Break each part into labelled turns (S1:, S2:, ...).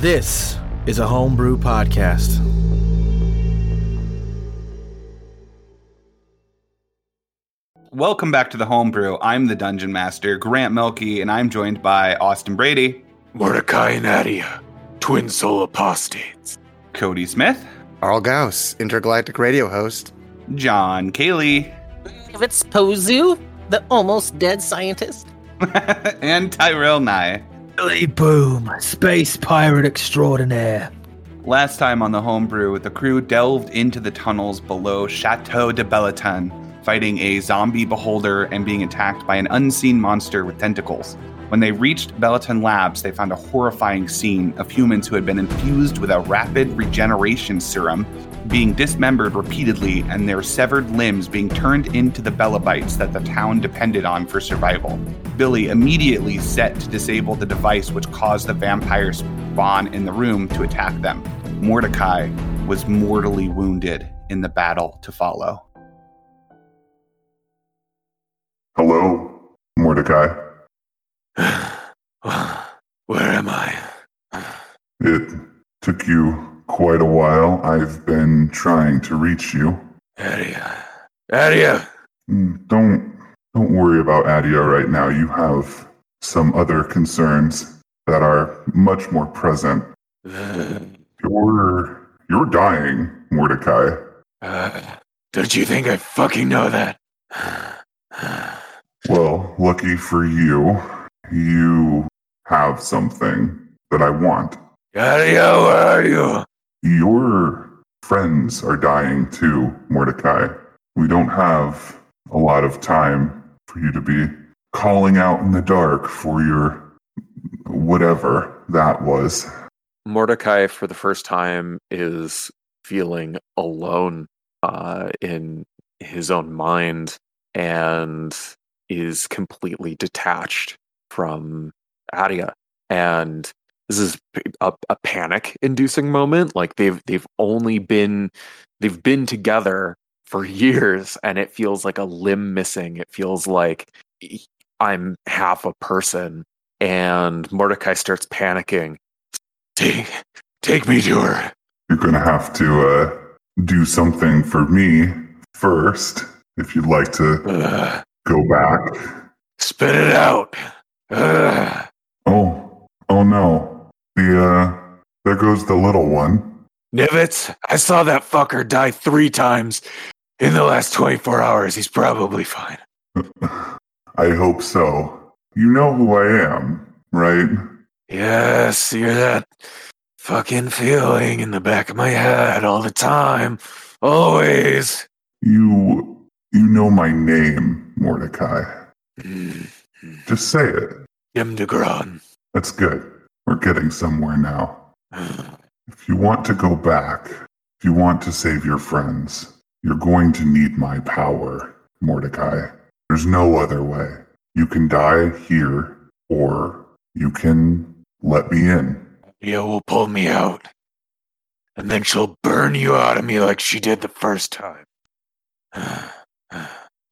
S1: This is a homebrew podcast.
S2: Welcome back to the Homebrew. I'm the Dungeon Master, Grant Melky, and I'm joined by Austin Brady,
S3: Mordecai and Adia, twin soul apostates.
S2: Cody Smith,
S4: Arl Gauss, intergalactic radio host.
S2: John Cayley,
S5: It's Pozu, the almost dead scientist.
S2: and Tyrell Nye.
S1: Billy Boom, space pirate extraordinaire.
S2: Last time on the Homebrew, the crew delved into the tunnels below Chateau de Beloton, fighting a zombie beholder and being attacked by an unseen monster with tentacles. When they reached Beloton Labs, they found a horrifying scene of humans who had been infused with a rapid regeneration serum, being dismembered repeatedly, and their severed limbs being turned into the Bellabites that the town depended on for survival. Billy immediately set to disable the device which caused the vampire spawn in the room to attack them. Mordecai was mortally wounded in the battle to follow.
S6: Hello, Mordecai.
S3: Where am I?
S6: It took you quite a while. I've been trying to reach you.
S3: Adia. Adia!
S6: Mm, Don't don't worry about Adia right now. You have some other concerns that are much more present. You're you're dying, Mordecai.
S3: Uh, don't you think I fucking know that?
S6: Well, lucky for you, you have something that I want.
S3: Adia, where are you?
S6: Your friends are dying too, Mordecai. We don't have a lot of time for you to be calling out in the dark for your whatever that was.
S7: Mordecai, for the first time, is feeling alone uh, in his own mind and is completely detached from Adia. And this is a, a panic-inducing moment. Like they've they've only been they've been together for years, and it feels like a limb missing. It feels like I'm half a person. And Mordecai starts panicking.
S3: Take, take me to her.
S6: You're going to have to uh, do something for me first if you'd like to
S3: Ugh.
S6: go back.
S3: spit it out. Ugh.
S6: Oh, oh no. The, uh, there goes the little one.
S3: Nivets, I saw that fucker die three times in the last 24 hours. He's probably fine.
S6: I hope so. You know who I am, right?
S3: Yes, you're that fucking feeling in the back of my head all the time. Always.
S6: You, you know my name, Mordecai.
S3: Mm.
S6: Just say it.
S3: Jim DeGron.
S6: That's good. We're getting somewhere now. If you want to go back, if you want to save your friends, you're going to need my power, Mordecai. There's no other way. You can die here, or you can let me in.
S3: Adia will pull me out. And then she'll burn you out of me like she did the first time.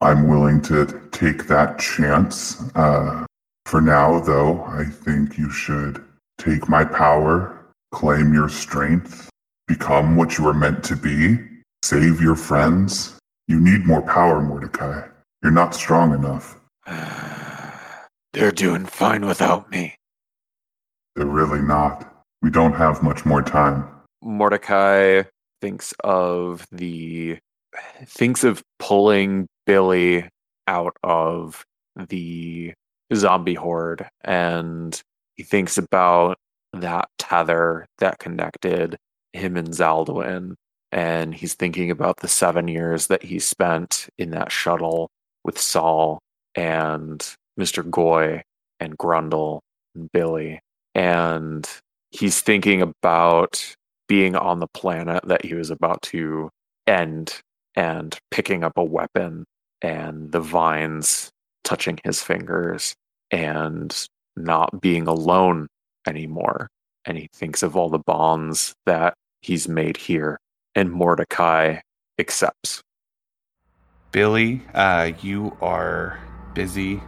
S6: I'm willing to take that chance. Uh, for now, though, I think you should take my power, claim your strength, become what you are meant to be, save your friends. You need more power, Mordecai. You're not strong enough.
S3: They're doing fine without me.
S6: They're really not. We don't have much more time.
S7: Mordecai thinks of the thinks of pulling Billy out of the zombie horde and he thinks about that tether that connected him and Zaldwin and he's thinking about the 7 years that he spent in that shuttle with Saul and Mr. Goy and Grundle and Billy and he's thinking about being on the planet that he was about to end and picking up a weapon and the vines touching his fingers and not being alone anymore. And he thinks of all the bonds that he's made here, and Mordecai accepts.
S2: Billy, uh, you are busy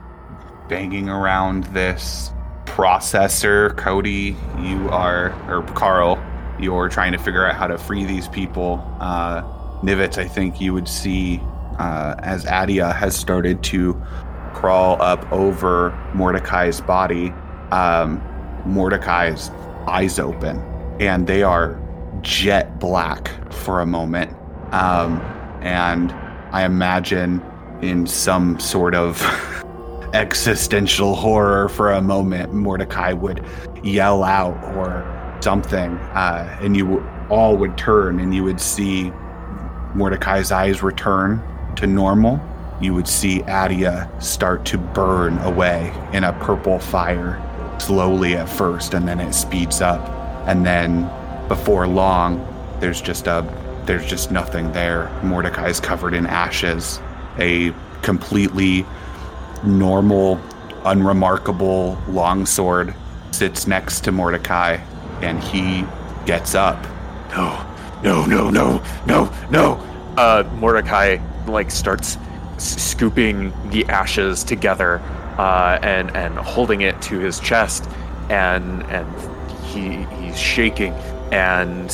S2: banging around this processor, Cody, you are, or Carl, you're trying to figure out how to free these people. Uh, Nivitz, I think you would see uh, as Adia has started to crawl up over Mordecai's body, um, Mordecai's eyes open, and they are jet black for a moment. Um, and I imagine in some sort of existential horror for a moment, Mordecai would yell out or something, uh, and you all would turn and you would see Mordecai's eyes return to normal. You would see Adia start to burn away in a purple fire, slowly at first, and then it speeds up. And then before long, there's just a there's just nothing there. Mordecai's covered in ashes. A completely normal, unremarkable longsword sits next to Mordecai, and he gets up.
S3: No, no, no, no, no, no.
S7: Uh, Mordecai like starts scooping the ashes together uh, and and holding it to his chest, and and he he's shaking, and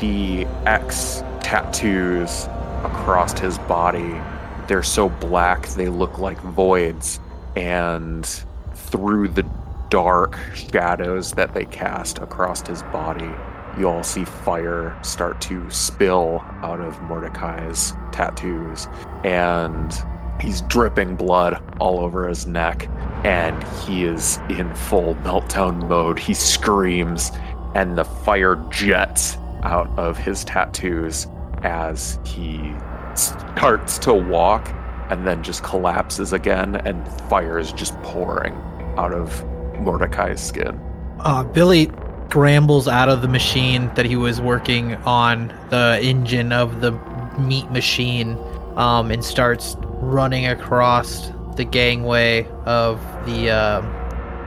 S7: the X tattoos across his body they're so black they look like voids, and through the dark shadows that they cast across his body, you all see fire start to spill out of Mordecai's tattoos, and he's dripping blood all over his neck, and he is in full meltdown mode. He screams, and the fire jets out of his tattoos as he starts to walk and then just collapses again, and fire is just pouring out of Mordecai's skin.
S8: Uh, Billy scrambles out of the machine that he was working on, the engine of the meat machine, um, and starts running across the gangway of the uh,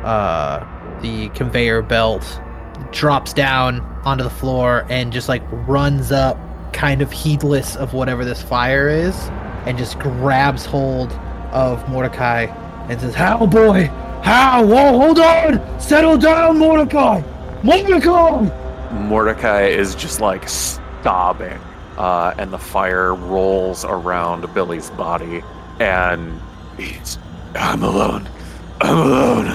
S8: uh, the conveyor belt. Drops down onto the floor and just like runs up, kind of heedless of whatever this fire is, and just grabs hold of Mordecai and says, "How, boy? How? Whoa, hold on! Settle down, Mordecai! Mordecai!"
S7: Mordecai is just like sobbing, uh, and the fire rolls around Billy's body, and he's
S3: I'm alone. I'm alone.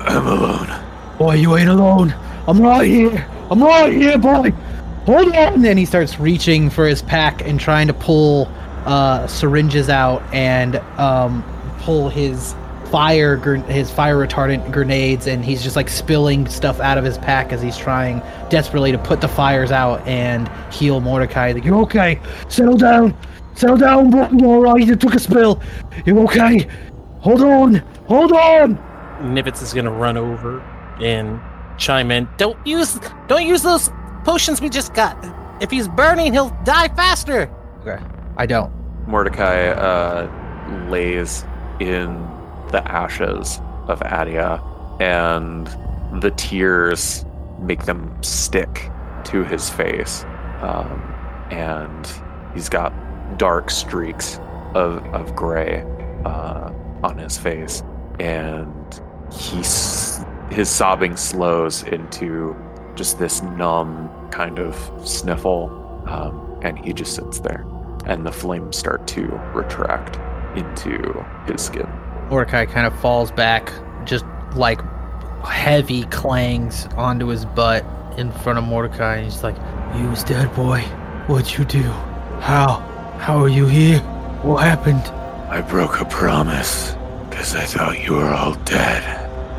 S3: I'm alone.
S8: Boy, you ain't alone. I'm right here. I'm right here, boy. Hold on. And then he starts reaching for his pack and trying to pull uh, syringes out and um, pull his fire gr- his fire retardant grenades and he's just like spilling stuff out of his pack as he's trying desperately to put the fires out and heal Mordecai. Like, you're okay. Settle down. Settle down, bro. You're all right. You took a spill. You're okay. Hold on. Hold on.
S5: Nivitz is gonna run over and chime in. Don't use don't use those potions we just got. If he's burning, he'll die faster.
S8: Okay. I don't.
S7: Mordecai uh, lays in the ashes of Adia, and the tears make them stick to his face. Um, and he's got dark streaks of, of gray uh, on his face. And he's, his sobbing slows into just this numb kind of sniffle. Um, and he just sits there and the flames start to retract into his skin.
S8: Mordecai kind of falls back, just like heavy clangs onto his butt in front of Mordecai. And he's like, You was dead, boy. What'd you do? How? How are you here? What happened?
S3: I broke a promise because I thought you were all dead.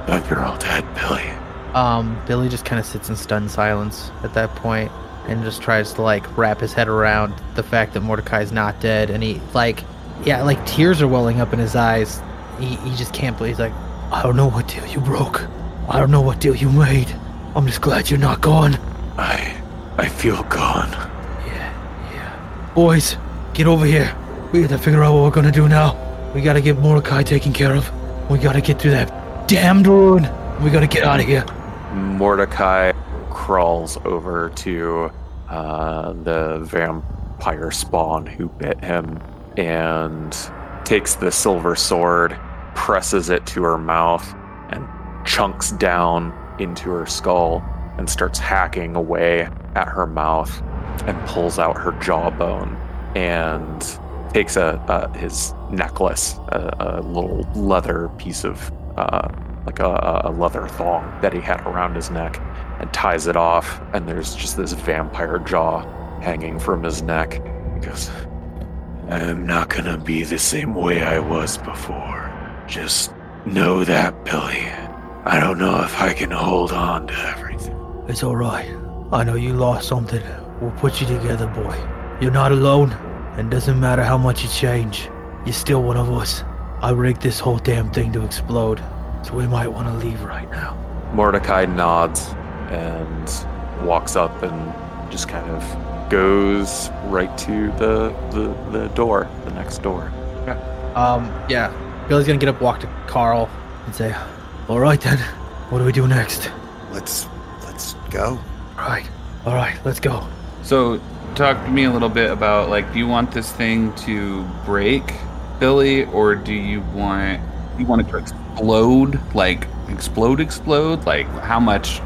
S3: But you're all dead, Billy.
S8: Um, Billy just kind of sits in stunned silence at that point and just tries to like wrap his head around the fact that Mordecai's not dead. And he, like, yeah, like tears are welling up in his eyes. He, he just can't believe, he's like, I don't know what deal you broke. I don't know what deal you made. I'm just glad you're not gone.
S3: I I feel gone.
S8: Yeah, yeah. Boys, get over here. We gotta figure out what we're gonna do now. We gotta get Mordecai taken care of. We gotta get through that damned ruin. We gotta get out of here.
S7: Mordecai crawls over to uh, the vampire spawn who bit him and takes the silver sword, presses it to her mouth, and chunks down into her skull and starts hacking away at her mouth and pulls out her jawbone and takes a, a his necklace, a, a little leather piece of uh, like a, a leather thong that he had around his neck, and ties it off. And there's just this vampire jaw hanging from his neck. He goes,
S3: I'm not gonna be the same way I was before. Just know that, Billy. I don't know if I can hold on to everything.
S1: It's alright. I know you lost something. We'll put you together, boy. You're not alone, and doesn't matter how much you change. You're still one of us. I rigged this whole damn thing to explode, so we might want to leave right now.
S7: Mordecai nods and walks up and just kind of goes right to the, the, the door, the next door.
S8: Um, yeah. Billy's gonna get up, walk to Carl,
S1: And say, alright then, what do we do next?
S4: Let's let's go.
S1: Right. Alright, let's go.
S2: So, talk to me a little bit about like, do you want this thing to break, Billy, or do you want you want it to explode? Like, explode, explode? Like, how much?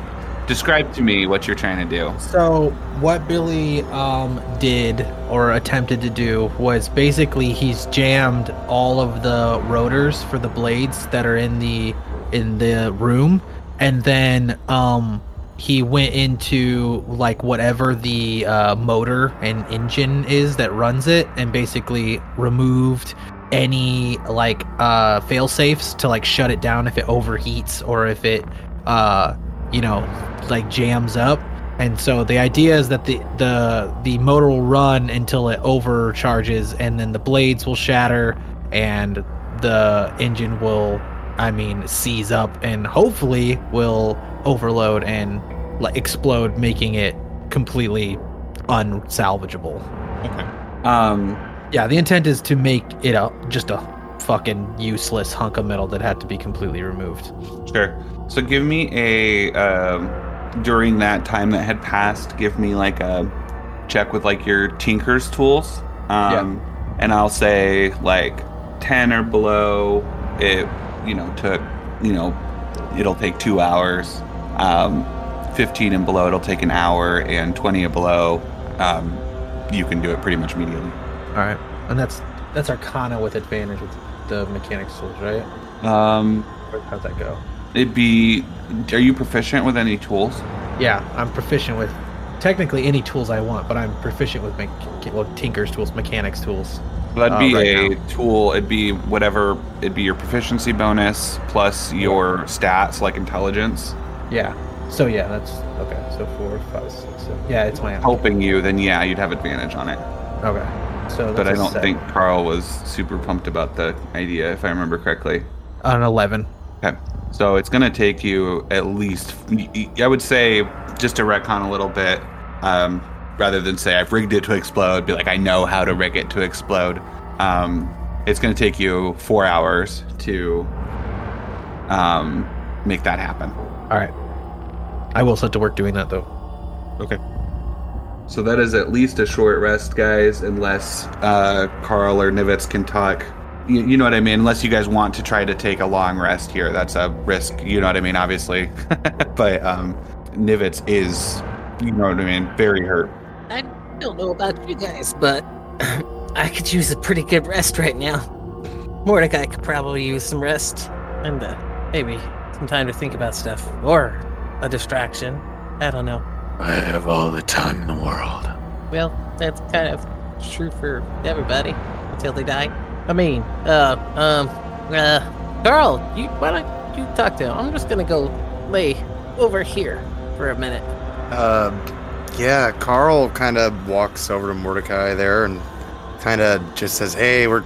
S2: Describe to me what you're trying to do.
S8: So what Billy um, did or attempted to do was basically he's jammed all of the rotors for the blades that are in the in the room, and then um, he went into like whatever the uh, motor and engine is that runs it, and basically removed any like uh fail safes to like shut it down if it overheats or if it uh you know like jams up and so the idea is that the the the motor will run until it overcharges and then the blades will shatter and the engine will i mean seize up and hopefully will overload and like explode making it completely unsalvageable Okay.
S2: Um,
S8: yeah the intent is to make it a just a fucking useless hunk of metal that had to be completely removed
S2: Sure. So give me a um, during that time that had passed. Give me like a check with like your tinker's tools. Um, And I'll say like ten or below. It you know took you know it'll take two hours. Um, Fifteen and below it'll take an hour, and twenty and below um, you can do it pretty much immediately.
S8: all right and that's that's arcana with advantage with the mechanics tools right
S2: Um,
S8: Or how's that go
S2: it'd be. Are you proficient with any tools?
S8: yeah i'm proficient with technically any tools i want but i'm proficient with me- well tinker's tools mechanics tools
S2: that'd
S8: Uh,
S2: be
S8: right
S2: a tool. It'd be whatever. It'd be your proficiency bonus plus your stats, like intelligence,
S8: yeah so yeah that's okay so four five six seven yeah it's my
S2: helping you. Then yeah, you'd have advantage on it.
S8: okay so
S2: But I don't
S8: seven.
S2: think Carl was super pumped about the idea, if I remember correctly.
S8: an 11
S2: Okay, so it's gonna take you at least, I would say just to retcon a little bit, um, rather than say I've rigged it to explode. Be like I know how to rig it to explode. Um, it's gonna take you four hours to um, make that happen.
S8: all right i will set to work doing that though
S2: So that is at least a short rest, guys, unless uh, Carl or Nivitz can talk. You, you know what I mean? Unless you guys want to try to take a long rest here, that's a risk. You know what I mean? Obviously, but um, Nivitz is, you know what I mean, very hurt.
S5: I don't know about you guys, but I could use a pretty good rest right now. Mordecai could probably use some rest and uh, maybe some time to think about stuff or a distraction. I don't know.
S3: I have all the time in the world.
S5: Well, that's kind of true for everybody until they die. I mean, uh, um, uh, Carl, you why don't you talk to him? I'm just gonna go lay over here for a minute.
S4: Uh, yeah, Carl kind of walks over to Mordecai there and kind of just says, "Hey, we're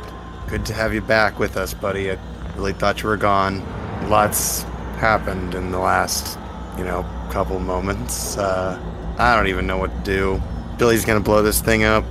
S4: good to have you back with us, buddy. I really thought you were gone. Lots happened in the last, you know, couple moments. Uh, I don't even know what to do. Billy's gonna blow this thing up.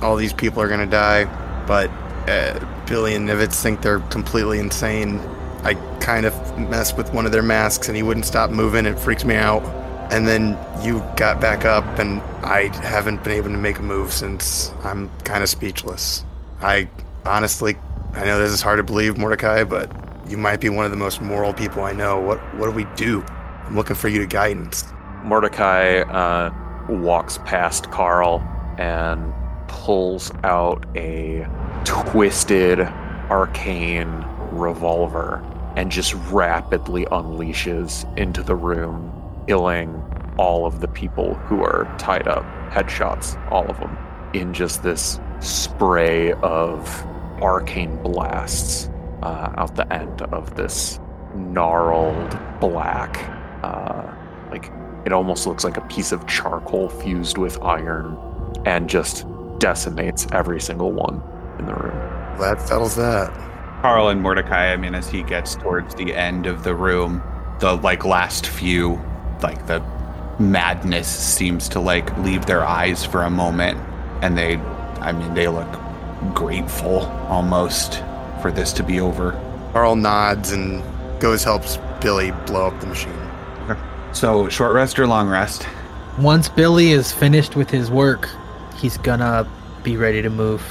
S4: All these people are gonna die, but uh, Billy and Nivitz think they're completely insane. I kind of messed with one of their masks and he wouldn't stop moving. It freaks me out. And then you got back up, and I haven't been able to make a move since. I'm kind of speechless. I honestly, I know this is hard to believe, Mordecai, but you might be one of the most moral people I know. What what do we do? I'm looking for you to guidance.
S7: Mordecai uh, walks past Carl and pulls out a twisted arcane revolver and just rapidly unleashes into the room, killing all of the people who are tied up. Headshots, all of them, in just this spray of arcane blasts uh, out the end of this gnarled black, uh, like it almost looks like a piece of charcoal fused with iron, and just decimates every single one in the room.
S4: That settles that.
S2: Carl and Mordecai, I mean, as he gets towards the end of the room, the like last few, like the madness seems to like leave their eyes for a moment. And they, I mean, they look grateful almost for this to be over.
S4: Carl nods and goes helps Billy blow up the machine.
S2: So, short rest or long rest?
S8: Once Billy is finished with his work, he's gonna be ready to move.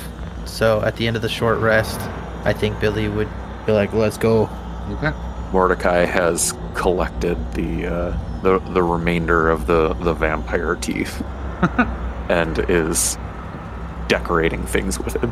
S8: So at the end of the short rest, I think Billy would be like, "Let's go."
S2: Okay.
S7: Mordecai has collected the uh, the the remainder of the the vampire teeth and is decorating things with it.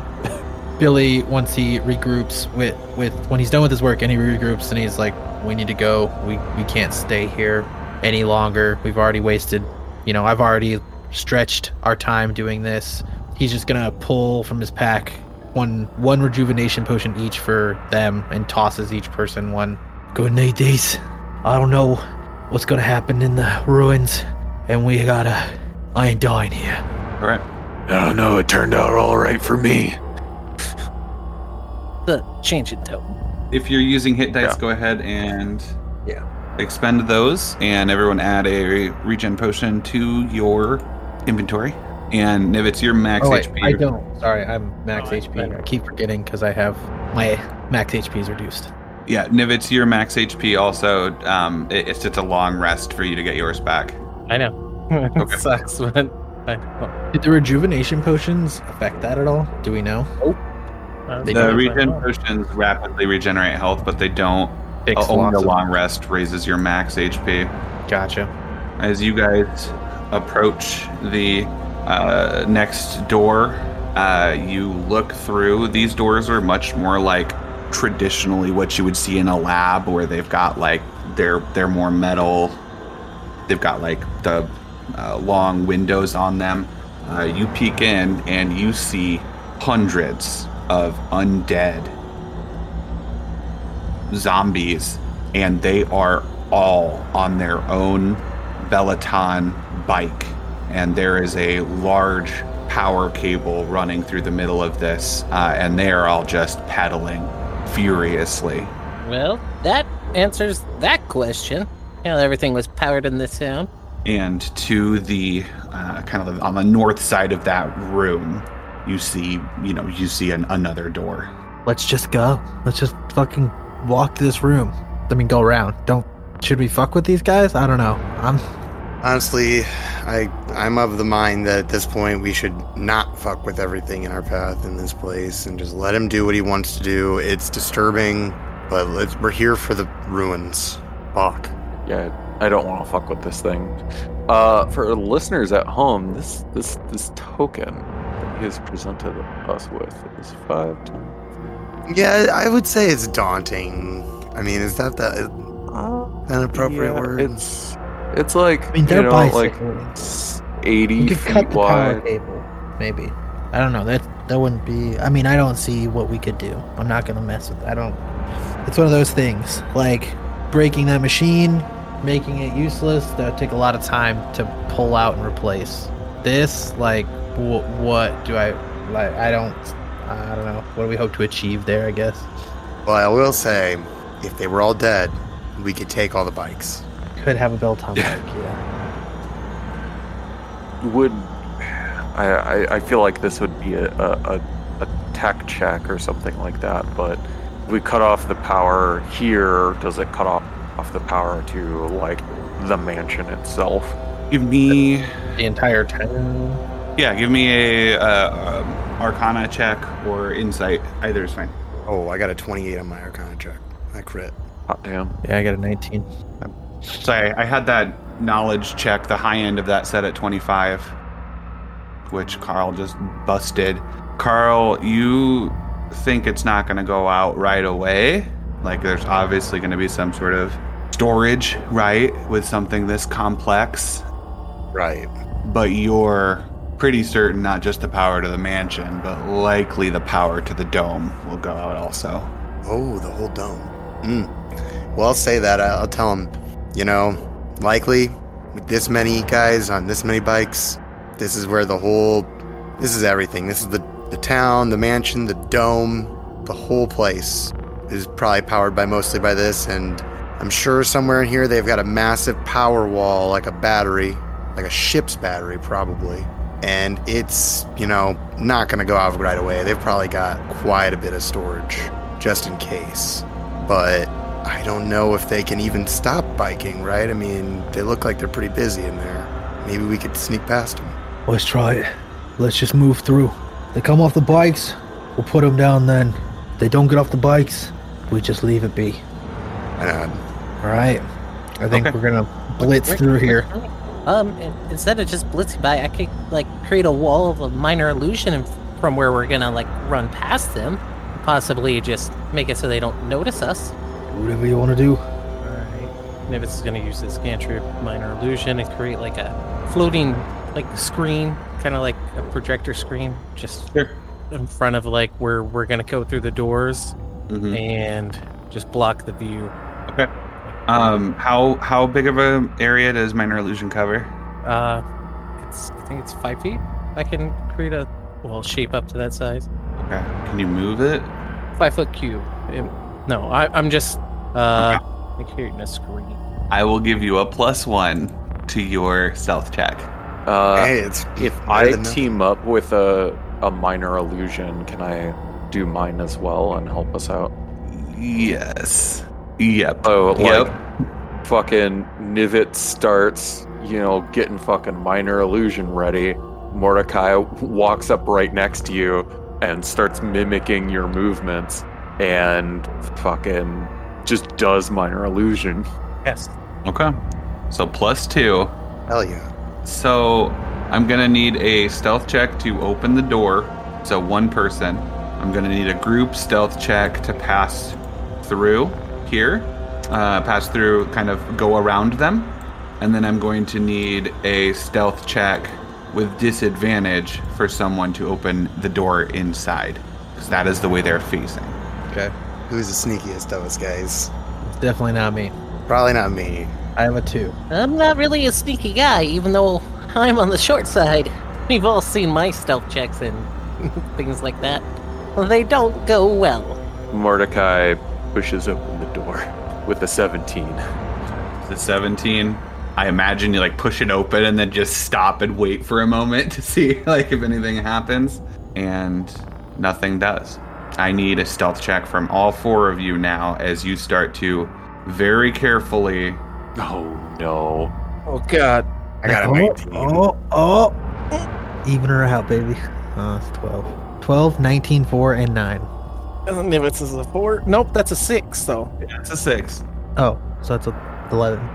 S8: Billy, once he regroups with with when he's done with his work and he regroups and he's like, "We need to go. We we can't stay here any longer. We've already wasted. You know, I've already stretched our time doing this." He's just gonna pull from his pack one one rejuvenation potion each for them and tosses each person one.
S1: Gonna need these. I don't know what's gonna happen in the ruins, and we gotta. I ain't dying here.
S2: All right.
S3: I don't know. it turned out all right for me.
S5: The change in tone.
S2: If you're using hit dice,
S7: Yeah.
S2: go ahead and
S5: Yeah.
S2: Expend those, and everyone add a regen potion to your inventory. And if it's your max
S8: Oh wait,
S2: HP,
S8: I don't. Sorry, I'm max
S5: Oh, I-
S8: HP. I keep forgetting because I have my max HP is reduced.
S2: yeah, and if it's your max HP, also, um, it, it's just a long rest for you to get yours back.
S5: I know.
S2: Okay.
S5: it sucks, but I know.
S8: Did the rejuvenation potions affect that at all? Do we know?
S5: Uh,
S8: They
S2: The
S8: don't.
S2: regen potions rapidly regenerate health, but they don't. Uh, only a long rest raises your max HP.
S8: Gotcha.
S2: As you guys approach the uh, next door, uh, you look through. These doors are much more like traditionally what you would see in a lab, where they've got like they're they're more metal. They've got like the uh, long windows on them. Uh, you peek in and you see hundreds of undead zombies, and they are all on their own Beloton bike. And there is a large power cable running through the middle of this, uh, and they are all just pedaling furiously.
S5: Well, that answers that question. How everything was powered in this town.
S2: And to the uh, kind of on the north side of that room, you see, you know, you see an, another door.
S1: Let's just go. Let's just fucking walk this room.
S8: I mean, go around. Don't. Should we fuck with these guys? I don't know. I'm.
S4: Honestly, I I'm of the mind that at this point we should not fuck with everything in our path in this place and just let him do what he wants to do. It's disturbing, but let's, we're here for the ruins. Fuck.
S7: Yeah, I don't want to fuck with this thing. Uh, for listeners at home, this this this token that he has presented us with is five times.
S4: Yeah, I would say it's daunting. I mean, is that the uh, an appropriate
S7: Yeah,
S4: word?
S7: It's it's like
S8: I mean, they're
S7: know, like
S8: bicycles.
S7: eighty
S8: You could
S7: feet
S8: cut the power
S7: wide.
S8: cable, maybe. I don't know. That that wouldn't be. I mean, I don't see what we could do. I'm not gonna mess with. I don't. It's one of those things. Like breaking that machine, making it useless. That would take a lot of time to pull out and replace. This, like, wh- what do I like? I don't. I don't know. What do we hope to achieve there? I guess
S4: well, I will say, if they were all dead, we could take all the bikes.
S8: could have a belt on
S7: Yeah.
S8: bike. Yeah.
S7: You would I, I I feel like this would be a, a, a, a tech check or something like that, but if we cut off the power here, does it cut off, off the power to like the mansion itself?
S2: Give me,
S8: The entire town.
S2: yeah, give me a uh, um, Arcana check or Insight. Either is fine.
S4: Oh, I got a 28 on my Arcana check. I crit.
S7: Hot damn.
S8: Yeah, I got a 19.
S2: Sorry, I, I had that knowledge check, the high end of that set at 25, which Carl just busted. Carl, you think it's not going to go out right away? Like, there's obviously going to be some sort of storage, right, with something this complex,
S4: Right.
S2: but you're pretty certain not just the power to the mansion, but likely the power to the dome will go out also.
S4: Oh, the whole dome. Mm. Well, I'll say that. I'll tell him, you know, likely with this many guys on this many bikes, this is where the whole, this is everything. This is the, the town, the mansion, the dome, the whole place is probably powered by mostly by this. And I'm sure somewhere in here they've got a massive power wall, like a battery, like a ship's battery, probably. And it's, you know, not going to go out right away. They've probably got quite a bit of storage just in case. But I don't know if they can even stop biking, right? I mean, they look like they're pretty busy in there. Maybe we could sneak past them.
S1: Let's try it. Let's just move through. They come off the bikes, we'll put them down then. They don't get off the bikes, we just leave it be.
S4: And
S8: All right. I think
S2: Okay.
S8: we're going to blitz through here.
S5: Um, instead of just blitzing by, I could like create a wall of a minor illusion from where we're gonna like run past them, possibly just make it so they don't notice us.
S1: Whatever you want to do.
S5: Alright. Maybe it's gonna use this cantrip minor illusion and create like a floating like screen, kind of like a projector screen, just
S2: Sure.
S5: in front of like where we're gonna go through the doors
S2: Mhm.
S5: and just block the view.
S2: Okay. Um, how how big of a area does minor illusion cover?
S5: Uh, it's I think it's five feet. I can create a well shape up to that size.
S2: Okay. Can you move it?
S5: Five foot cube. It- no, I, I'm just uh creating a screen.
S2: I will give you a plus one to your stealth check.
S7: Uh,
S4: hey, it's
S7: if I
S4: than nothing.
S7: team up with a, a minor illusion, can I do mine as well and help us out?
S2: Yes. Yep.
S7: Oh, like
S2: Yep.
S7: fucking Nivet starts, you know, getting fucking minor illusion ready. Mordecai walks up right next to you and starts mimicking your movements and fucking just does minor illusion.
S5: Yes.
S2: Okay. So plus two.
S4: Hell yeah.
S2: So I'm gonna need a stealth check to open the door. So one person. I'm gonna need a group stealth check to pass through here. Uh, pass through, kind of go around them. And then I'm going to need a stealth check with disadvantage for someone to open the door inside. Because that is the way they're facing.
S8: Okay.
S4: Who's the sneakiest of us guys?
S8: It's definitely not me.
S4: Probably not me.
S8: I have a 2.
S5: I'm not really a sneaky guy, even though I'm on the short side. We've all seen my stealth checks and things like that. They don't go well.
S7: Mordecai pushes open the door with a 17.
S2: The 17. I imagine you like push it open and then just stop and wait for a moment to see like if anything happens, and nothing does. I need a stealth check from all four of you now as you start to very carefully.
S7: Oh no.
S5: Oh God.
S4: I got a
S1: oh,
S4: 19.
S1: Oh, oh. Even her out, baby. Uh, it's 12. 12, 19, 4, and 9.
S5: Nivets is a four. Nope, that's a six. though.
S2: Yeah, it's a six.
S1: Oh, so that's a 11.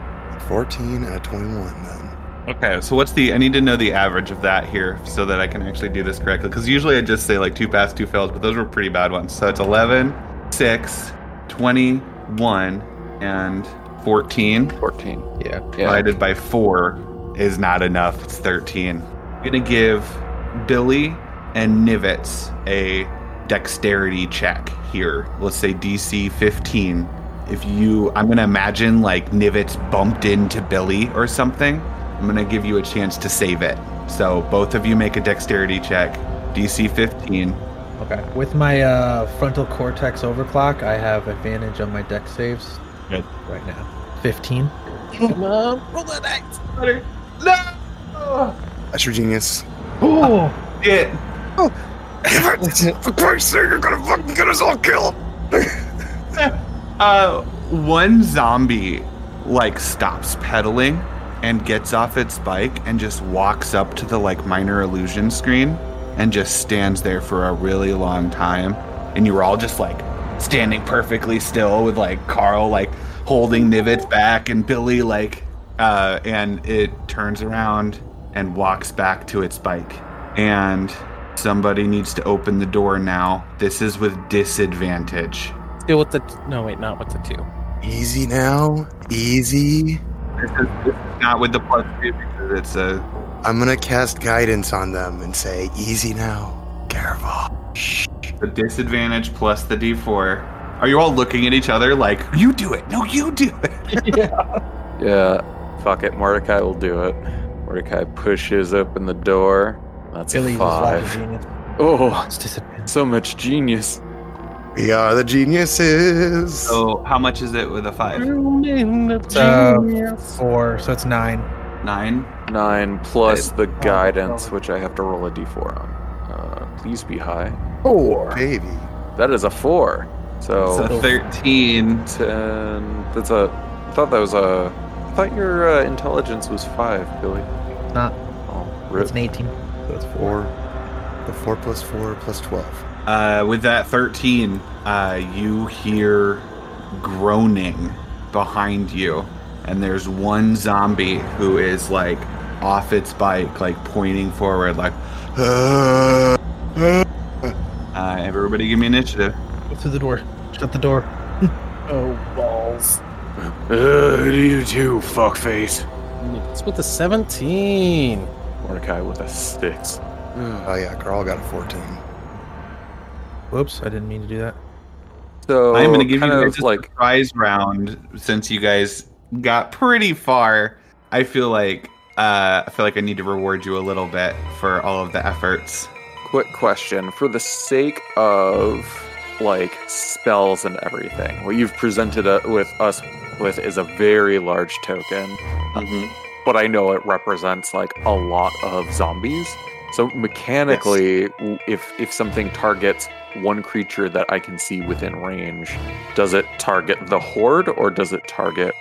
S4: 14 and a 21 then.
S2: Okay, so what's the? I need to know the average of that here so that I can actually do this correctly. Because usually I just say like two pass, two fails, but those were pretty bad ones. So it's 11, 6, 21, and 14.
S7: 14.
S8: Yeah.
S7: Yeah.
S2: divided by four is not enough. It's 13. I'm going to give Billy and Nivets a dexterity check here. Let's say DC 15. If you, I'm going to imagine like Nivets bumped into Billy or something. I'm going to give you a chance to save it. So both of you make a dexterity check. DC 15.
S8: Okay. With my uh, frontal cortex overclock, I have advantage on my dex saves
S2: Good.
S8: right now. 15.
S5: Come on, roll that dice.
S2: No!
S4: That's your genius.
S1: Oh!
S2: It.
S4: For Christ's sake, you're gonna fucking get us all killed.
S2: Uh, one zombie like stops pedaling and gets off its bike and just walks up to the like minor illusion screen and just stands there for a really long time. And you were all just like standing perfectly still with like Carl like holding Nivets back and Billy like uh and it turns around and walks back to its bike. And somebody needs to open the door now. This is with disadvantage.
S5: Deal with the. No, wait, not with the two.
S4: Easy now. Easy.
S2: This is, this is not with the plus two because it's a
S4: I'm gonna cast guidance on them and say, easy now. Careful.
S2: the disadvantage plus the d4. Are you all looking at each other like you do it? No, you do it.
S7: Yeah, fuck it. Mordecai will do it. Mordecai pushes open the door. That's
S8: Billy
S7: a
S8: was like a
S7: five.
S8: genius.
S7: Oh, so much genius.
S4: We are the geniuses.
S2: So how much is it with a five?
S8: It's uh, four, so it's nine.
S2: Nine.
S7: Nine plus the guidance, which I have to roll a d4 on. Uh, please be high.
S4: Four. Baby.
S7: That is a four. So
S2: So thirteen.
S7: ten. That's a. I thought that was a. I thought your uh, intelligence was five, Billy.
S8: Not.
S7: Oh,
S8: It's an 18.
S4: So it's four. The four plus four plus 12.
S2: Uh, with that thirteen, uh, you hear groaning behind you, and there's one zombie who is like off its bike, like pointing forward, like. Uh, everybody, give me initiative.
S8: Go through the door. Shut the door.
S5: Oh, balls.
S3: Uh, you too, fuckface.
S5: It's with the 17.
S7: Mordecai with a six.
S4: Oh, yeah. Carl got a 14.
S8: Whoops, I didn't mean to do that.
S7: So
S2: I'm going to give you guys a
S7: like
S2: surprise round since you guys got pretty far. I feel like uh, I feel like I need to reward you a little bit for all of the efforts.
S7: quick question for the sake of like spells and everything. What you've presented uh, with us with is a very large token,
S2: Mm-hmm.
S7: But I know it represents like a lot of zombies. So mechanically, w if if something targets one creature that I can see within range, does it target the horde or does it target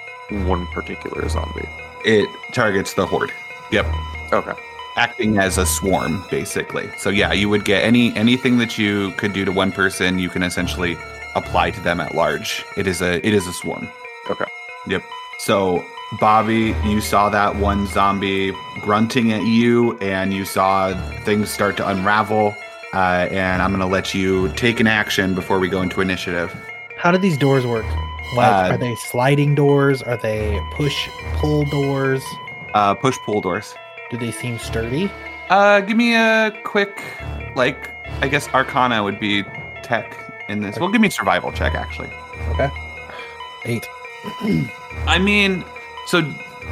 S7: one particular zombie?
S2: It targets the horde. Yep.
S7: Okay.
S2: Acting as a swarm, basically. So yeah, you would get any anything that you could do to one person, you can essentially apply to them at large. It is a it is a swarm.
S7: Okay.
S2: Yep. So Bobby, you saw that one zombie grunting at you, and you saw things start to unravel. Uh, and I'm gonna let you take an action before we go into initiative.
S8: How do these doors work? Like,
S2: Uh,
S8: are they sliding doors? Are they push pull doors?
S2: Uh, push pull doors.
S8: Do they seem sturdy?
S2: Uh, give me a quick, like, I guess Arcana would be tech in this. Well, give me a survival check, actually. Okay.
S8: Eight.
S2: I mean, so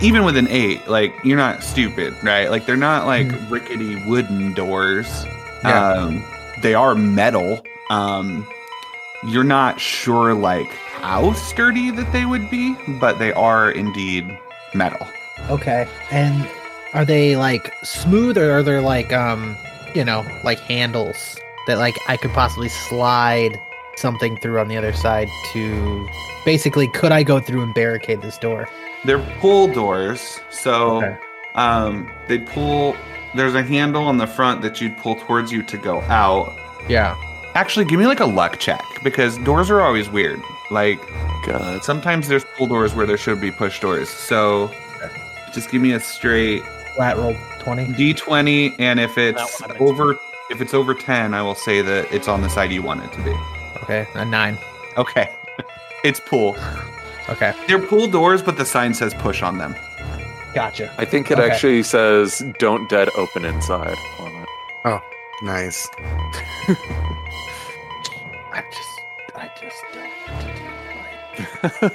S2: even with an eight, like, you're not stupid, right? Like, they're not like rickety wooden doors.
S8: Yeah.
S2: Um, they are metal. Um, you're not sure, like, how sturdy that they would be, but they are indeed metal.
S8: Okay. And are they like smooth or are there like um you know, like handles that like I could possibly slide something through on the other side to basically could I go through and barricade this door?
S2: They're pull doors, so
S8: Okay.
S2: um, they pull. There's a handle on the front that you'd pull towards you to go out.
S8: Yeah.
S2: Actually, give me like a luck check because doors are always weird. Like
S7: God.
S2: sometimes there's pull doors where there should be push doors. So just give me a straight
S8: Flat roll twenty.
S2: d20, and if it's
S5: That one
S2: over if it's over 10, I will say that it's on the side you want it to be.
S8: Okay. A nine.
S2: Okay, it's pull.
S8: Okay.
S2: They're pool doors, but the sign says push on them.
S8: Gotcha.
S7: I think it
S8: Okay.
S7: actually says "Don't dead open inside" on it.
S4: Nice.
S8: I just I just don't want to do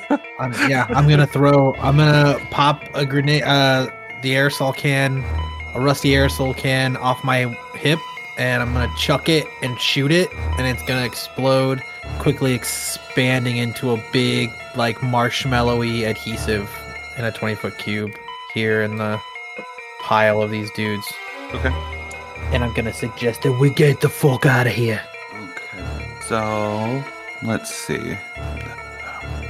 S8: right. I'm, yeah, I'm gonna throw. I'm gonna pop a grenade. Uh, the aerosol can, a rusty aerosol can off my hip, and I'm gonna chuck it and shoot it, and it's gonna explode, quickly expanding into a big, like marshmallowy adhesive in a 20 foot cube here in the pile of these dudes.
S2: Okay.
S8: And I'm gonna suggest that we get the fuck out of here.
S2: Okay. So let's see.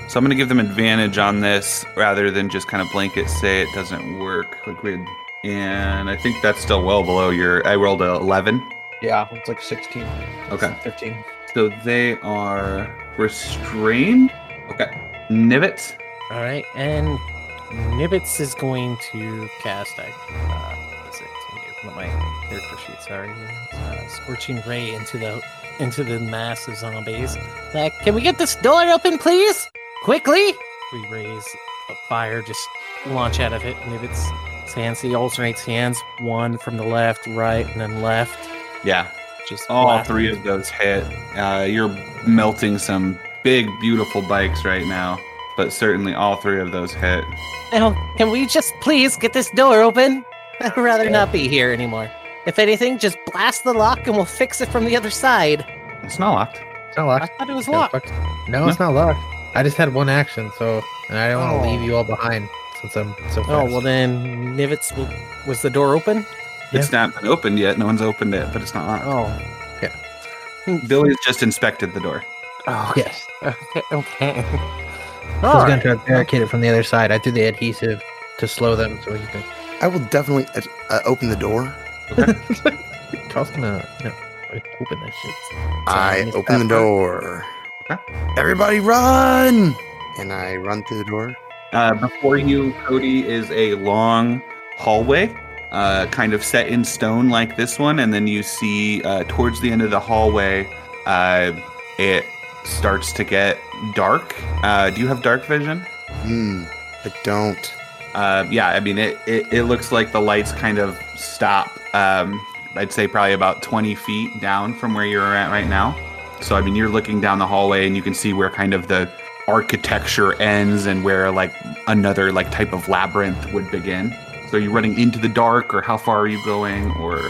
S2: So I'm to give them advantage on this rather than just kind of blanket say it doesn't work. Liquid. And I think that's still well below your. I rolled a 11.
S8: Yeah, it's like 16.
S2: Okay.
S8: 15.
S2: So they are restrained. Okay. Nivets.
S5: All right, and Nibbits is going to cast. I uh, what is it? Let me open up my character sheet. Sorry, uh, scorching ray into the into the mass of zombies. Like, can we get this door open, please? Quickly! Three rays of fire just launch out of it. Nibbits' hands. He alternates hands, one from the left, right, and then left.
S2: Yeah.
S5: Just
S2: All
S5: blast-
S2: three of those hit. Uh, you're melting some big, beautiful bikes right now, but certainly all three of those hit.
S5: Now, can we just please get this door open? I'd rather not be here anymore. If anything, just blast the lock and we'll fix it from the other side.
S2: It's not locked.
S8: It's not locked.
S5: I thought it was locked.
S8: fuck. No, it's not locked. I just had one action, so and I don't want
S5: Oh.
S8: to leave you all behind since I'm so fast.
S5: Oh, well then, Nivets, will, was the door open?
S2: It's not been opened yet. No one's opened it, but it's not locked.
S5: Oh. Yeah.
S2: Billy's just inspected the door.
S5: Oh,
S8: Yes.
S5: okay. okay.
S8: I was going to try to barricade it from the other side. I threw the adhesive to slow them so he can.
S4: I will definitely uh, uh, open the door.
S8: Carl's gonna, you know, open this shit.
S4: I open the door.
S2: Okay.
S4: Everybody run! And I run through the door.
S2: Uh, before you, Cody, is a long hallway, uh, kind of set in stone like this one, and then you see uh, towards the end of the hallway, uh, it starts to get dark. Uh, do you have dark vision?
S4: Hmm. I don't.
S2: Uh, yeah, I mean, it, it, it looks like the lights kind of stop. Um, I'd say probably about 20 feet down from where you're at right now. So, I mean, you're looking down the hallway and you can see where kind of the architecture ends and where like another like type of labyrinth would begin. So, are you running into the dark or how far are you going or